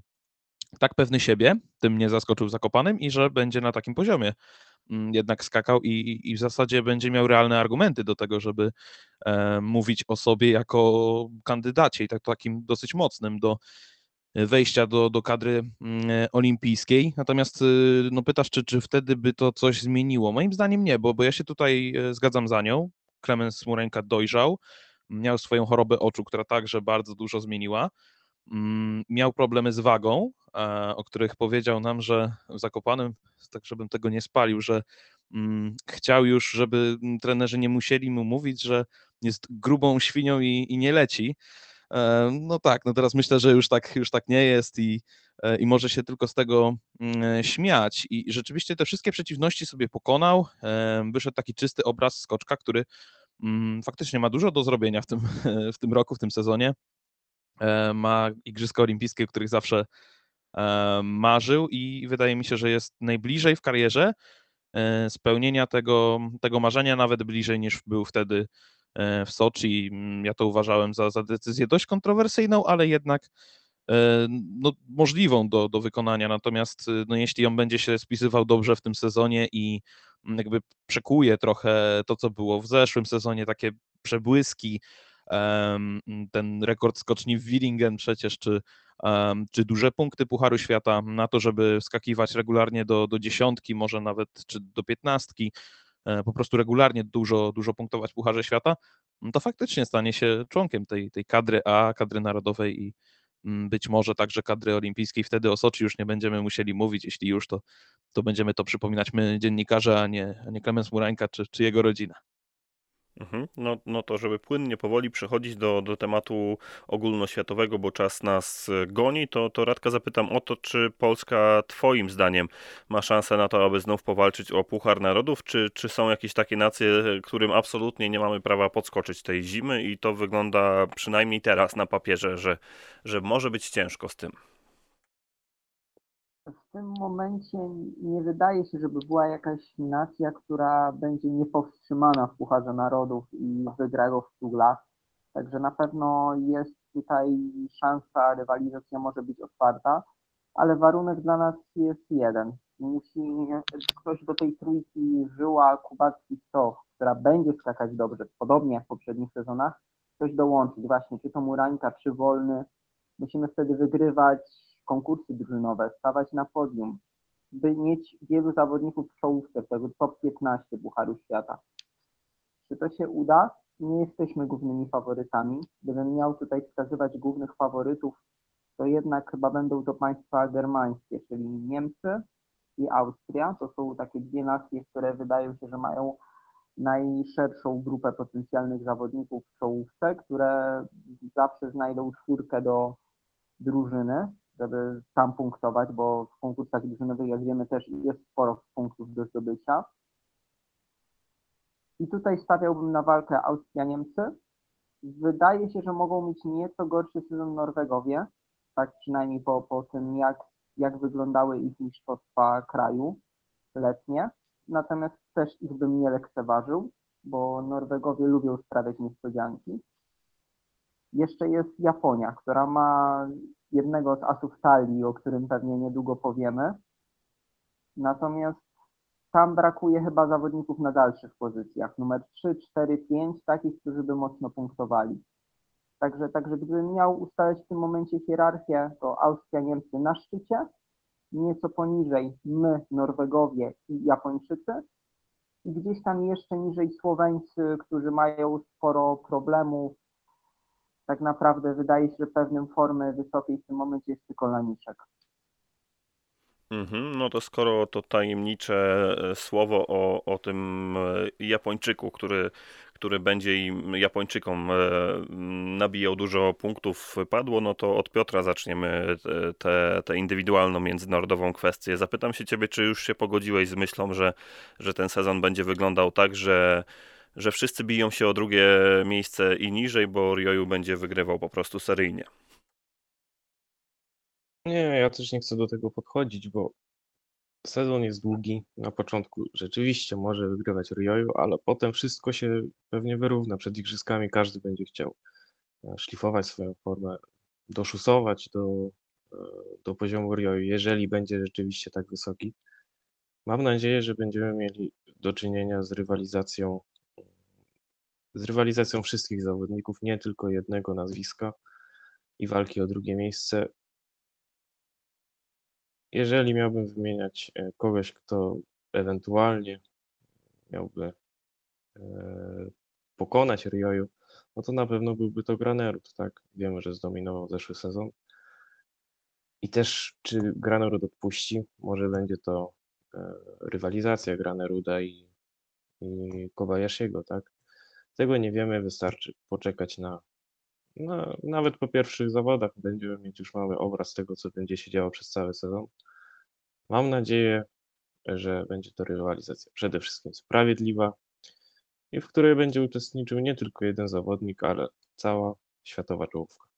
Speaker 7: tak pewny siebie, tym nie zaskoczył Zakopanym i że będzie na takim poziomie mm, jednak skakał i, i w zasadzie będzie miał realne argumenty do tego, żeby e, mówić o sobie jako kandydacie i tak takim dosyć mocnym do wejścia do, do kadry mm, olimpijskiej. Natomiast y, no, pytasz, czy, czy wtedy by to coś zmieniło? Moim zdaniem nie, bo, bo ja się tutaj e, zgadzam za nią. Klemens Murenka dojrzał, miał swoją chorobę oczu, która także bardzo dużo zmieniła. Mm, miał problemy z wagą, o których powiedział nam, że w Zakopanym, tak żebym tego nie spalił, że mm, chciał już, żeby trenerzy nie musieli mu mówić, że jest grubą świnią i, i nie leci. E, no tak, no teraz myślę, że już tak, już tak nie jest i, e, i może się tylko z tego mm, śmiać. I rzeczywiście te wszystkie przeciwności sobie pokonał. E, wyszedł taki czysty obraz skoczka, który mm, faktycznie ma dużo do zrobienia w tym, w tym roku, w tym sezonie. Ma Igrzyska Olimpijskie, których zawsze marzył i wydaje mi się, że jest najbliżej w karierze spełnienia tego, tego marzenia, nawet bliżej niż był wtedy E, w Soczi. Mm, ja to uważałem za, za decyzję dość kontrowersyjną, ale jednak e, no, możliwą do, do wykonania. Natomiast e, no, jeśli on będzie się spisywał dobrze w tym sezonie i mm, jakby przekuje trochę to, co było w zeszłym sezonie, takie przebłyski, ten rekord skoczni w Willingen przecież, czy, czy duże punkty Pucharu Świata na to, żeby skakiwać regularnie do, do dziesiątki, może nawet czy do piętnastki, E, po prostu regularnie dużo, dużo punktować w Pucharze Świata, no to faktycznie stanie się członkiem tej, tej kadry A, kadry narodowej i mm, być może także kadry olimpijskiej. Wtedy o Soczi już nie będziemy musieli mówić, jeśli już, to, to będziemy to przypominać my, dziennikarze, a nie, a nie Klemens Murańka czy, czy jego rodzina.
Speaker 2: Mhm. No, no to, żeby płynnie, powoli przechodzić do, do tematu ogólnoświatowego, bo czas nas goni, to, to Radka zapytam o to, czy Polska Twoim zdaniem ma szansę na to, aby znów powalczyć o Puchar Narodów, czy, czy są jakieś takie nacje, którym absolutnie nie mamy prawa podskoczyć tej zimy i to wygląda przynajmniej teraz na papierze, że, że może być ciężko z tym?
Speaker 11: W tym momencie nie wydaje się, żeby była jakaś nacja, która będzie niepowstrzymana w Pucharze Narodów i wygra go w Tuglach. Także na pewno jest tutaj szansa, rywalizacja może być otwarta, ale warunek dla nas jest jeden. Musi ktoś do tej trójki żyła Kubacki Stoch, która będzie skakać dobrze, podobnie jak w poprzednich sezonach, ktoś dołączyć właśnie, czy to Murańka, czy Wolny. Musimy wtedy wygrywać konkursy drużynowe, stawać na podium, by mieć wielu zawodników w czołówce, tego top 15 Pucharu Świata. Czy to się uda? Nie jesteśmy głównymi faworytami. Gdybym miał tutaj wskazywać głównych faworytów, to jednak chyba będą to państwa germańskie, czyli Niemcy i Austria. To są takie dwie nacje, które wydają się, że mają najszerszą grupę potencjalnych zawodników w czołówce, które zawsze znajdą czwórkę do drużyny żeby tam punktować, bo w konkursach drużynowych, jak wiemy, też jest sporo punktów do zdobycia. I tutaj stawiałbym na walkę Austria-Niemcy. Wydaje się, że mogą mieć nieco gorszy sezon Norwegowie, tak przynajmniej po, po tym, jak, jak wyglądały ich mistrzostwa kraju letnie. natomiast też ich bym nie lekceważył, bo Norwegowie lubią sprawiać niespodzianki. Jeszcze jest Japonia, która ma jednego z asów talii, o którym pewnie niedługo powiemy. Natomiast tam brakuje chyba zawodników na dalszych pozycjach. Numer 3, 4, 5, takich, którzy by mocno punktowali. Także, także gdybym miał ustalać w tym momencie hierarchię, to Austria, Niemcy na szczycie, nieco poniżej my, Norwegowie i Japończycy, i gdzieś tam jeszcze niżej Słoweńcy, którzy mają sporo problemów. Tak naprawdę wydaje się, że pewnym formy wysokiej w tym momencie jest tylko Laniszek.
Speaker 2: Mhm, no to skoro to tajemnicze e, słowo o, o tym e, Japończyku, który, który będzie im Japończykom e, nabijał dużo punktów padło, no to od Piotra zaczniemy tę indywidualną, międzynarodową kwestię. Zapytam się ciebie, czy już się pogodziłeś z myślą, że, że ten sezon będzie wyglądał tak, że że wszyscy biją się o drugie miejsce i niżej, bo Ryoyu będzie wygrywał po prostu seryjnie.
Speaker 8: Nie, ja też nie chcę do tego podchodzić, bo sezon jest długi. Na początku rzeczywiście może wygrywać Rioju, ale potem wszystko się pewnie wyrówna. Przed igrzyskami każdy będzie chciał e, szlifować swoją formę, doszusować do, e, do poziomu Rioju, jeżeli będzie rzeczywiście tak wysoki. Mam nadzieję, że będziemy mieli do czynienia z rywalizacją z rywalizacją wszystkich zawodników, nie tylko jednego nazwiska i walki o drugie miejsce. Jeżeli miałbym wymieniać e, kogoś, kto ewentualnie miałby e, pokonać Rioju, no to na pewno byłby to Granerud, tak? Wiemy, że zdominował zeszły sezon. I też, czy Granerud odpuści, może będzie to e, rywalizacja Graneruda i, i Kobayashiego, tak? Tego nie wiemy, wystarczy poczekać na no, nawet po pierwszych zawodach będziemy mieć już mały obraz tego, co będzie się działo przez cały sezon. Mam nadzieję, że będzie to rywalizacja przede wszystkim sprawiedliwa i w której będzie uczestniczył nie tylko jeden zawodnik, ale cała światowa czołówka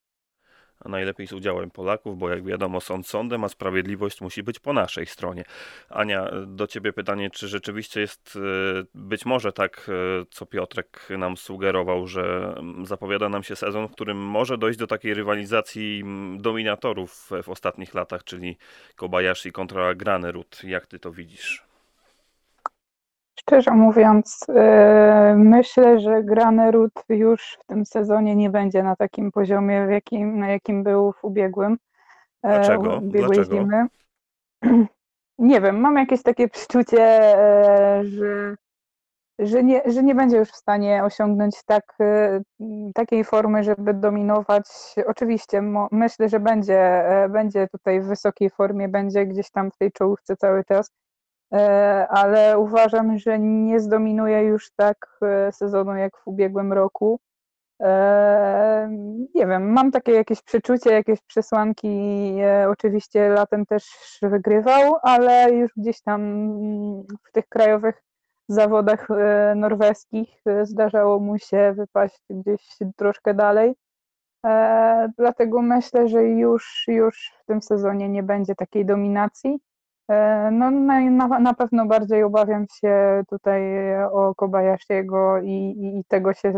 Speaker 2: a najlepiej z udziałem Polaków, bo jak wiadomo, sąd sądem, a sprawiedliwość musi być po naszej stronie. Ania, do ciebie pytanie, czy rzeczywiście jest e, być może tak, e, co Piotrek nam sugerował, że zapowiada nam się sezon, w którym może dojść do takiej rywalizacji dominatorów w ostatnich latach, czyli Kobayashi kontra Granerud. Jak ty to widzisz?
Speaker 10: Szczerze mówiąc, yy, myślę, że Granerud już w tym sezonie nie będzie na takim poziomie, jakim, na jakim był w ubiegłym.
Speaker 2: E, Dlaczego?
Speaker 10: Ubiegłej Dlaczego? Zimy. Nie wiem, mam jakieś takie przeczucie, e, że, że, nie, że nie będzie już w stanie osiągnąć tak, e, takiej formy, żeby dominować. Oczywiście myślę, że będzie, będzie tutaj w wysokiej formie, będzie gdzieś tam w tej czołówce cały czas E, ale uważam, że nie zdominuje już tak e, sezonu jak w ubiegłym roku. E, nie wiem, mam takie jakieś przeczucie, jakieś przesłanki. Oczywiście latem też wygrywał, ale już gdzieś tam w tych krajowych zawodach norweskich zdarzało mu się wypaść gdzieś troszkę dalej. Dlatego myślę, że już, już w tym sezonie nie będzie takiej dominacji. E, no na, na pewno bardziej obawiam się tutaj o Kobayashiego i, i, i tego się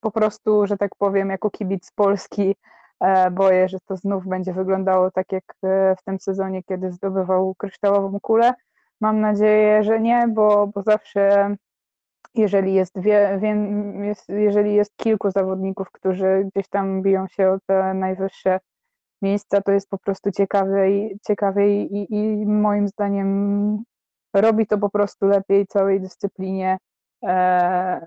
Speaker 10: po prostu, że tak powiem, jako kibic Polski e, boję, że to znów będzie wyglądało tak jak e, w tym sezonie, kiedy zdobywał kryształową kulę. Mam nadzieję, że nie, bo, bo zawsze jeżeli jest, wie, wie, jest, jeżeli jest kilku zawodników, którzy gdzieś tam biją się o te najwyższe miejsca, to jest po prostu ciekawe i, ciekawe i, i moim zdaniem robi to po prostu lepiej całej dyscyplinie e,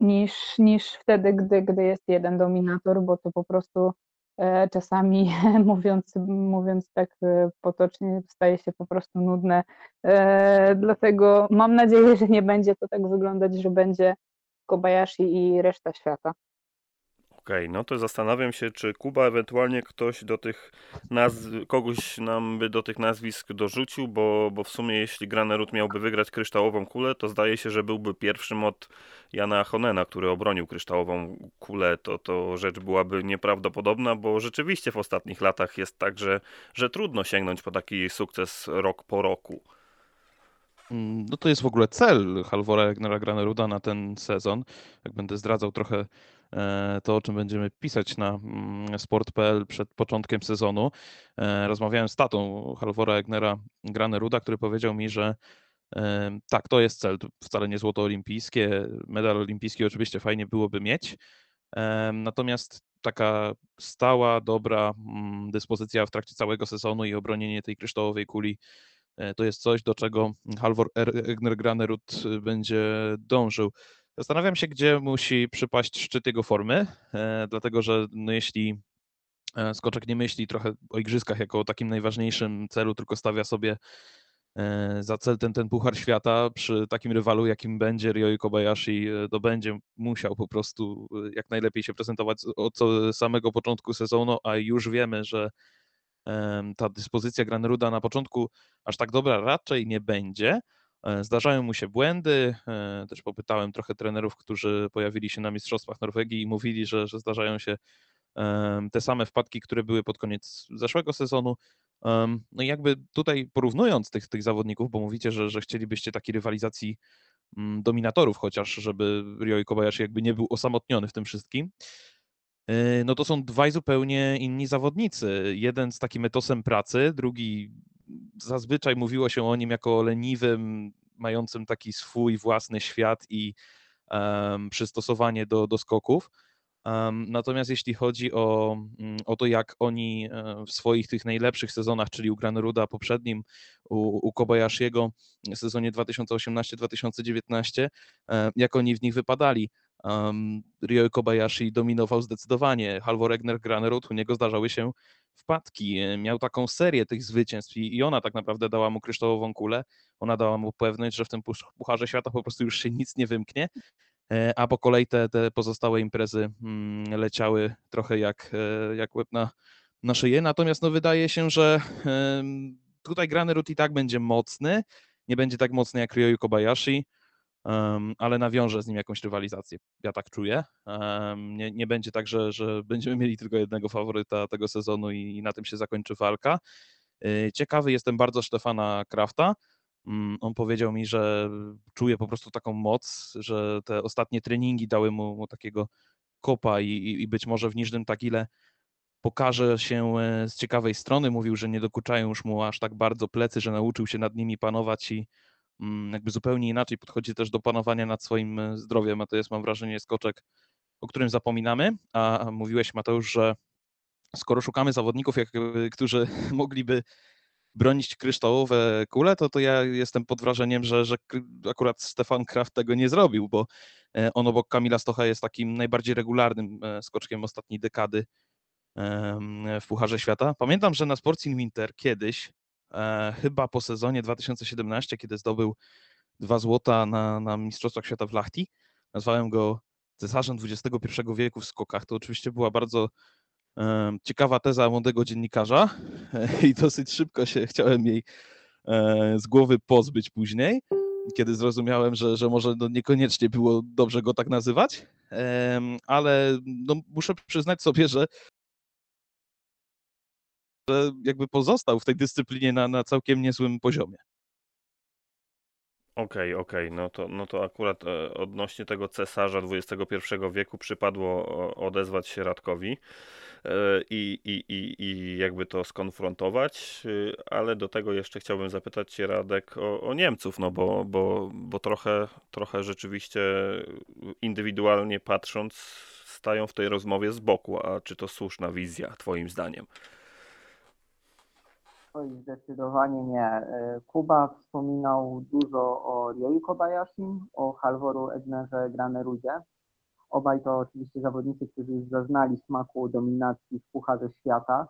Speaker 10: niż, niż wtedy, gdy, gdy jest jeden dominator, bo to po prostu e, czasami mówiąc, mówiąc tak e, potocznie staje się po prostu nudne. E, dlatego mam nadzieję, że nie będzie to tak wyglądać, że będzie Kobayashi i reszta świata.
Speaker 2: Okej, okay, no to zastanawiam się, czy Kuba ewentualnie ktoś do tych nazw, kogoś nam by do tych nazwisk dorzucił, bo, bo w sumie jeśli Granerud miałby wygrać kryształową kulę, to zdaje się, że byłby pierwszym od Jana Honena, który obronił kryształową kulę. To, to rzecz byłaby nieprawdopodobna, bo rzeczywiście w ostatnich latach jest tak, że, że trudno sięgnąć po taki sukces rok po roku.
Speaker 7: Mm, no to jest w ogóle cel Halvora Egnera Graneruda na ten sezon. Jak będę zdradzał trochę to, o czym będziemy pisać na mm, sport.pl przed początkiem sezonu. E, rozmawiałem z tatą Halvora Egnera Graneruda, który powiedział mi, że e, tak, to jest cel, wcale nie złoto olimpijskie. Medal olimpijski oczywiście fajnie byłoby mieć. Natomiast taka stała, dobra mm, dyspozycja w trakcie całego sezonu i obronienie tej kryształowej kuli E, to jest coś, do czego Halvor Egner Granerud będzie dążył. Zastanawiam się, gdzie musi przypaść szczyt jego formy, e, dlatego że no jeśli e, Skoczek nie myśli trochę o igrzyskach jako o takim najważniejszym celu, tylko stawia sobie za cel ten, ten Puchar Świata przy takim rywalu, jakim będzie Ryoi Kobayashi, to będzie musiał po prostu jak najlepiej się prezentować od samego początku sezonu, a już wiemy, że ta dyspozycja Granruda na początku aż tak dobra raczej nie będzie. E, zdarzają mu się błędy. E, też popytałem trochę trenerów, którzy pojawili się na Mistrzostwach Norwegii i mówili, że, że zdarzają się te same wpadki, które były pod koniec zeszłego sezonu. No i jakby tutaj porównując tych, tych zawodników, bo mówicie, że, że chcielibyście takiej rywalizacji mm, dominatorów chociaż, żeby Ryoi Kobayashi jakby nie był osamotniony w tym wszystkim, Yy, no to są dwaj zupełnie inni zawodnicy. Jeden z takim etosem pracy, drugi zazwyczaj mówiło się o nim jako o leniwym, mającym taki swój własny świat i um, przystosowanie do, do skoków. Um, natomiast jeśli chodzi o, mm, o to, jak oni e, w swoich tych najlepszych sezonach, czyli u Graneruda poprzednim, u, u Kobayashiego w sezonie 2018-2019, e, jak oni w nich wypadali, Um, Ryo Kobayashi dominował zdecydowanie. Halvor Egner Granerud, u niego zdarzały się wpadki. Miał taką serię tych zwycięstw i ona tak naprawdę dała mu kryształową kulę. Ona dała mu pewność, że w tym Pucharze Świata po prostu już się nic nie wymknie. E, a po kolei te, te pozostałe imprezy mm, leciały trochę jak, e, jak łeb na, na szyję. Natomiast no, wydaje się, że tutaj Granerud i tak będzie mocny. Nie będzie tak mocny jak Ryo Kobayashi ale nawiąże z nim jakąś rywalizację. Ja tak czuję. Nie, nie będzie tak, że, że będziemy mieli tylko jednego faworyta tego sezonu i, na tym się zakończy walka. Y, ciekawy jestem bardzo Stefana Krafta. Um, on powiedział mi, że czuje po prostu taką moc, że te ostatnie treningi dały mu, mu takiego kopa i, i, być może w Niżnym Tagile pokaże się e, z ciekawej strony. Mówił, że nie dokuczają już mu aż tak bardzo plecy, że nauczył się nad nimi panować i, Mm, jakby zupełnie inaczej podchodzi też do panowania nad swoim e, zdrowiem, a to jest mam wrażenie skoczek, o którym zapominamy, a mówiłeś Mateusz, że skoro szukamy zawodników, jak, którzy mogliby bronić kryształowe kule, to, to ja jestem pod wrażeniem, że, że akurat Stefan Kraft tego nie zrobił, bo e, on obok Kamila Stocha jest takim najbardziej regularnym e, skoczkiem ostatniej dekady w Pucharze Świata. Pamiętam, że na Sports in Winter kiedyś e, chyba po sezonie 2017, kiedy zdobył dwa złota na, na Mistrzostwach Świata w Lahti. Nazwałem go cesarzem XXI wieku w skokach. To oczywiście była bardzo e, ciekawa teza młodego dziennikarza e, i dosyć szybko się chciałem jej e, z głowy pozbyć później, kiedy zrozumiałem, że, że może no niekoniecznie było dobrze go tak nazywać, ale no muszę przyznać sobie, że że jakby pozostał w tej dyscyplinie na, na całkiem niezłym poziomie.
Speaker 2: Okej, okay, okej, okay. no, to, no to akurat e, odnośnie tego cesarza XXI wieku przypadło odezwać się Radkowi e, i, i, i, i jakby to skonfrontować, e, ale do tego jeszcze chciałbym zapytać Cię Radek o, o Niemców, no bo, bo, bo trochę, trochę rzeczywiście indywidualnie patrząc stają w tej rozmowie z boku, a czy to słuszna wizja Twoim zdaniem?
Speaker 11: Oj, zdecydowanie nie. E, Kuba wspominał dużo o Ryoi Kobayashi, o Halvoru Egnerze Granerudzie. Obaj to oczywiście zawodnicy, którzy już zaznali smaku dominacji w Pucharze Świata.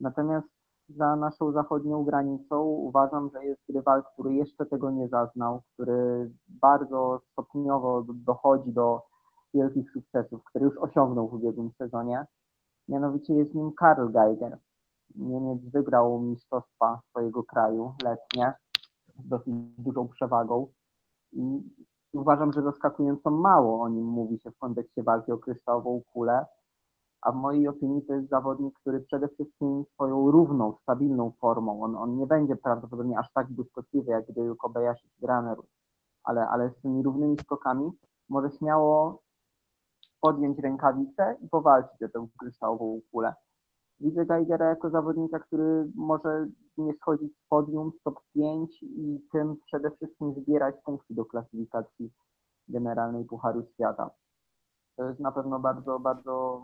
Speaker 11: Natomiast za naszą zachodnią granicą uważam, że jest rywal, który jeszcze tego nie zaznał, który bardzo stopniowo dochodzi do wielkich sukcesów, który już osiągnął w ubiegłym sezonie. Mianowicie jest nim Karl Geiger. Niemiec wygrał mistrzostwa swojego kraju letnie z dosyć dużą przewagą i uważam, że zaskakująco mało o nim mówi się w kontekście walki o kryształową kulę. a w mojej opinii to jest zawodnik, który przede wszystkim swoją równą, stabilną formą, on, on nie będzie prawdopodobnie aż tak błyskotliwy jak gdyby Kobayashi czy Granerus, ale, ale z tymi równymi skokami może śmiało podjąć rękawice i powalczyć o tę kryształową kulę. Widzę Geigera jako zawodnika, który może nie schodzić z podium, top 5 i tym przede wszystkim zbierać punkty do klasyfikacji generalnej Pucharu Świata. To jest na pewno bardzo, bardzo,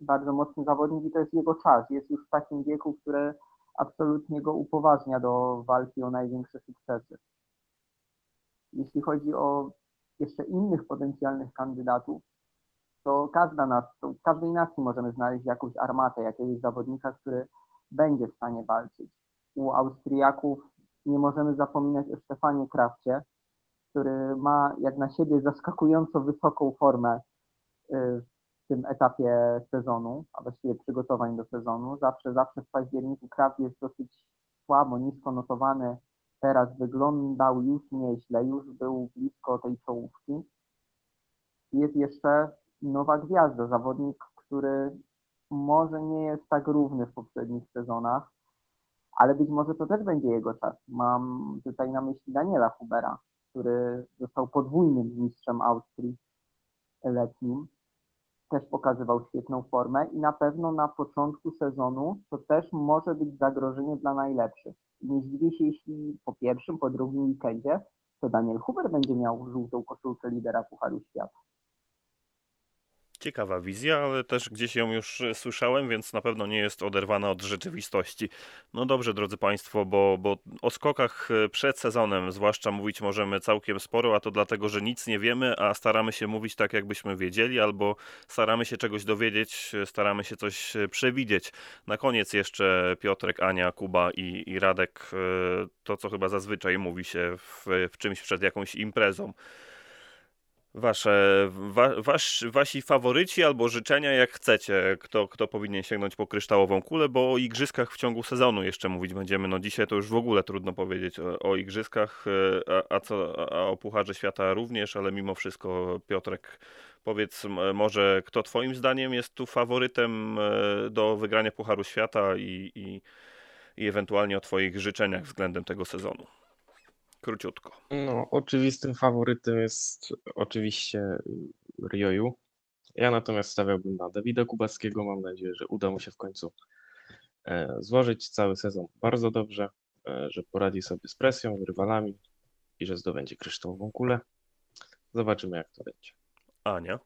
Speaker 11: bardzo mocny zawodnik i to jest jego czas. Jest już w takim wieku, które absolutnie go upoważnia do walki o największe sukcesy. Jeśli chodzi o jeszcze innych potencjalnych kandydatów, to każda nas, to w każdej nacji możemy znaleźć jakąś armatę, jakiegoś zawodnika, który będzie w stanie walczyć. U Austriaków nie możemy zapominać o Stefanie Krafcie, który ma jak na siebie zaskakująco wysoką formę y, w tym etapie sezonu, a właściwie przygotowań do sezonu. Zawsze, zawsze w październiku Kraft jest dosyć słabo, nisko notowany. Teraz wyglądał już nieźle, już był blisko tej czołówki. Jest jeszcze nowa gwiazda, zawodnik, który może nie jest tak równy w poprzednich sezonach, ale być może to też będzie jego czas. Mam tutaj na myśli Daniela Hubera, który został podwójnym mistrzem Austrii letnim. Też pokazywał świetną formę i na pewno na początku sezonu to też może być zagrożenie dla najlepszych. Nie zdziwię się, jeśli po pierwszym, po drugim weekendzie to Daniel Huber będzie miał żółtą koszulkę lidera Pucharu Świata.
Speaker 2: Ciekawa wizja, ale też gdzieś ją już e, słyszałem, więc na pewno nie jest oderwana od rzeczywistości. No dobrze, drodzy Państwo, bo, bo o skokach e, przed sezonem zwłaszcza mówić możemy całkiem sporo, a to dlatego, że nic nie wiemy, a staramy się mówić tak, jakbyśmy wiedzieli, albo staramy się czegoś dowiedzieć, e, staramy się coś przewidzieć. Na koniec jeszcze Piotrek, Ania, Kuba i, i Radek, to co chyba zazwyczaj mówi się w, w czymś przed jakąś imprezą wasze, wa, wasi faworyci albo życzenia, jak chcecie, kto, kto powinien sięgnąć po kryształową kulę, bo o igrzyskach w ciągu sezonu jeszcze mówić będziemy. No dzisiaj to już w ogóle trudno powiedzieć o, o igrzyskach, e, a, a, co, a o Pucharze Świata również, ale mimo wszystko Piotrek, powiedz może, kto twoim zdaniem jest tu faworytem e, do wygrania Pucharu Świata i, i, i ewentualnie o twoich życzeniach względem tego sezonu? Króciutko.
Speaker 8: No, oczywistym faworytem jest oczywiście Rioju. Ja natomiast stawiałbym na Dawida Kubackiego. Mam nadzieję, że uda mu się w końcu e, złożyć cały sezon bardzo dobrze, e, że poradzi sobie z presją, z rywalami i że zdobędzie kryształową kulę. Zobaczymy, jak to będzie.
Speaker 2: Ania?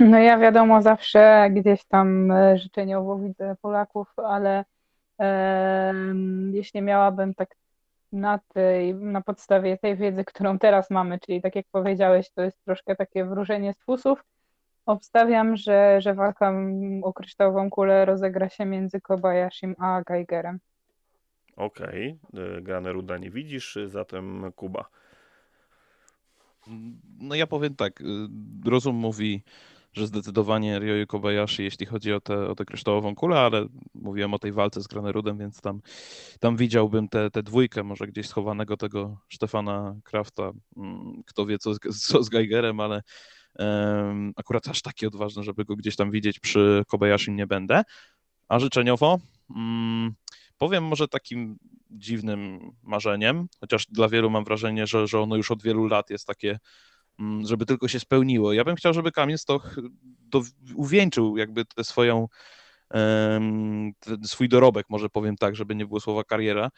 Speaker 10: No ja wiadomo, zawsze gdzieś tam e, życzeniowo widzę Polaków, ale jeśli miałabym tak na tej, na podstawie tej wiedzy, którą teraz mamy, czyli tak jak powiedziałeś, to jest troszkę takie wróżenie z fusów, obstawiam, że, że walka o kryształową kulę rozegra się między Kobayashim a Geigerem.
Speaker 2: Okej, okay. Grane Ruda nie widzisz, zatem Kuba.
Speaker 7: No ja powiem tak, y, rozum mówi że zdecydowanie Ryoyu Kobayashi, jeśli chodzi o tę o kryształową kulę, ale mówiłem o tej walce z Granerudem, więc tam, tam widziałbym tę te, te dwójkę, może gdzieś schowanego tego Stefana Krafta. Mm, kto wie, co, co z Geigerem, ale um, akurat aż taki odważny, żeby go gdzieś tam widzieć przy Kobayashi nie będę. A życzeniowo um, powiem może takim dziwnym marzeniem, chociaż dla wielu mam wrażenie, że, że ono już od wielu lat jest takie żeby tylko się spełniło. Ja bym chciał, żeby Kamil Stoch do, uwieńczył jakby tę swoją swój dorobek, może powiem tak, żeby nie było słowa kariera,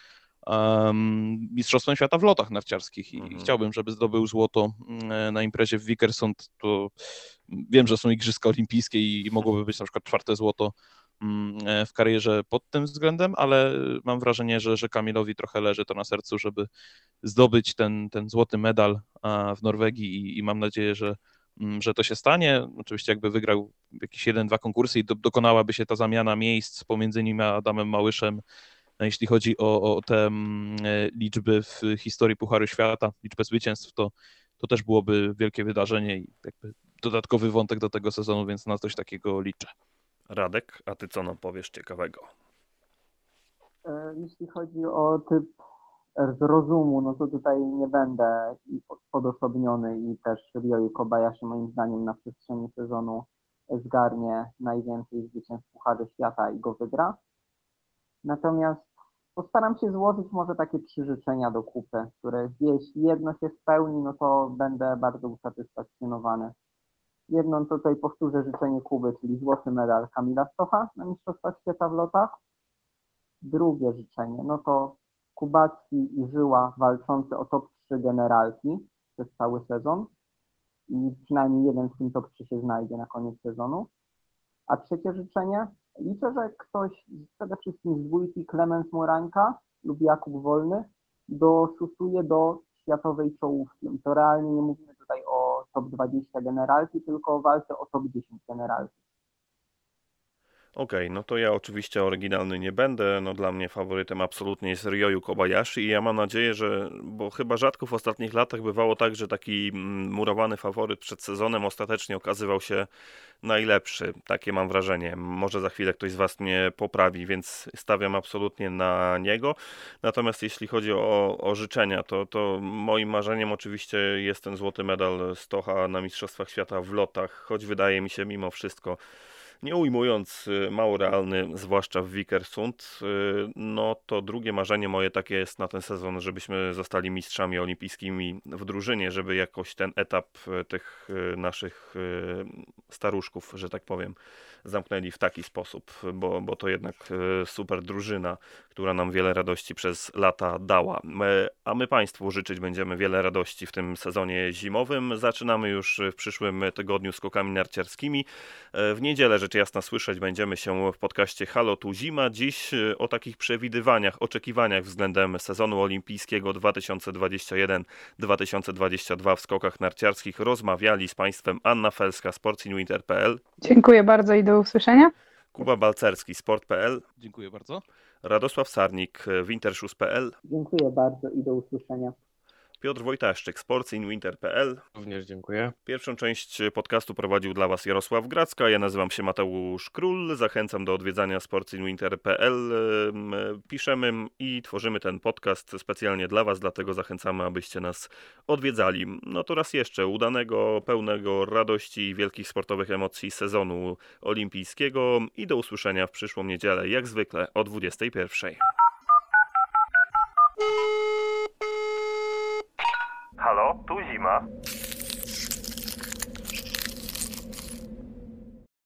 Speaker 7: um, Mistrzostwem Świata w lotach narciarskich i mhm. chciałbym, żeby zdobył złoto mm, na imprezie w Wickersund. To wiem, że są Igrzyska Olimpijskie i mogłoby być na przykład czwarte złoto Mm, w karierze pod tym względem, ale mam wrażenie, że, że Kamilowi trochę leży to na sercu, żeby zdobyć ten, ten złoty medal w Norwegii i, i mam nadzieję, że, mm, że to się stanie. Oczywiście jakby wygrał jakieś jeden, dwa konkursy i do, dokonałaby się ta zamiana miejsc pomiędzy nim a Adamem Małyszem, jeśli chodzi o, o te mm, liczby w historii Pucharu Świata, liczbę zwycięstw, to, to też byłoby wielkie wydarzenie i jakby dodatkowy wątek do tego sezonu, więc na coś takiego liczę.
Speaker 2: Radek, a ty co nam powiesz ciekawego?
Speaker 11: E, jeśli chodzi o typ rozumu, no to tutaj nie będę odosobniony i też Ryoyu Kobayashi moim zdaniem na przestrzeni sezonu zgarnie najwięcej zwycięstw Pucharu Świata i go wygra. Natomiast postaram się złożyć może takie trzy życzenia do kupy, które jeśli jedno się spełni, no to będę bardzo usatysfakcjonowany. Jedno tutaj powtórzę życzenie Kuby, czyli złoty medal Kamila Stocha na Mistrzostwach Świata w lotach. Drugie życzenie, no to Kubacki i Żyła walczący o top 3 generalki przez cały sezon i przynajmniej jeden z tym top 3 się znajdzie na koniec sezonu. A trzecie życzenie, liczę, że ktoś przede wszystkim z dwójki Klemens Morańka lub Jakub Wolny doszusuje do światowej czołówki. To realnie nie mówimy top 20 generalki, tylko o walce o top 10 generalki.
Speaker 2: Okej, no to ja oczywiście oryginalny nie będę. No dla mnie faworytem absolutnie jest Ryoyu Kobayashi i ja mam nadzieję, że, bo chyba rzadko w ostatnich latach bywało tak, że taki mm, murowany faworyt przed sezonem ostatecznie okazywał się najlepszy. Takie mam wrażenie. Może za chwilę ktoś z Was mnie poprawi, więc stawiam absolutnie na niego. Natomiast jeśli chodzi o, o życzenia, to, to moim marzeniem oczywiście jest ten złoty medal Stocha na Mistrzostwach Świata w lotach, choć wydaje mi się mimo wszystko nie ujmując y, mało realny, zwłaszcza w Vikersund, y, no to drugie marzenie moje takie jest na ten sezon, żebyśmy zostali mistrzami olimpijskimi w drużynie, żeby jakoś ten etap y, tych naszych staruszków, że tak powiem, zamknęli w taki sposób, bo, bo to jednak super drużyna, która nam wiele radości przez lata dała. A my Państwu życzyć będziemy wiele radości w tym sezonie zimowym. Zaczynamy już w przyszłym tygodniu skokami narciarskimi. W niedzielę, rzecz jasna, słyszeć będziemy się w podcaście Halo tu zima. Dziś e, o takich przewidywaniach, oczekiwaniach względem sezonu olimpijskiego 2021-2022 w skokach narciarskich rozmawiali z Państwem Anna Felska, sportsinwinter.pl.
Speaker 10: Dziękuję bardzo i do usłyszenia.
Speaker 2: Kuba Balcerski, sport.pl.
Speaker 7: Dziękuję bardzo.
Speaker 2: Radosław Sarnik, wintershoes.pl.
Speaker 11: Dziękuję bardzo i do usłyszenia.
Speaker 2: Piotr Wojtaszczyk, sportsinwinter.pl.
Speaker 8: Również dziękuję.
Speaker 2: Pierwszą część podcastu prowadził dla Was Jarosław Gracka. Ja nazywam się Mateusz Król. Zachęcam do odwiedzania sportsinwinter.pl. Piszemy i tworzymy ten podcast specjalnie dla Was, dlatego zachęcamy, abyście nas odwiedzali. No to raz jeszcze udanego, pełnego radości i wielkich sportowych emocji sezonu olimpijskiego i do usłyszenia w przyszłą niedzielę, jak zwykle o 21.
Speaker 12: Halo, tu zima.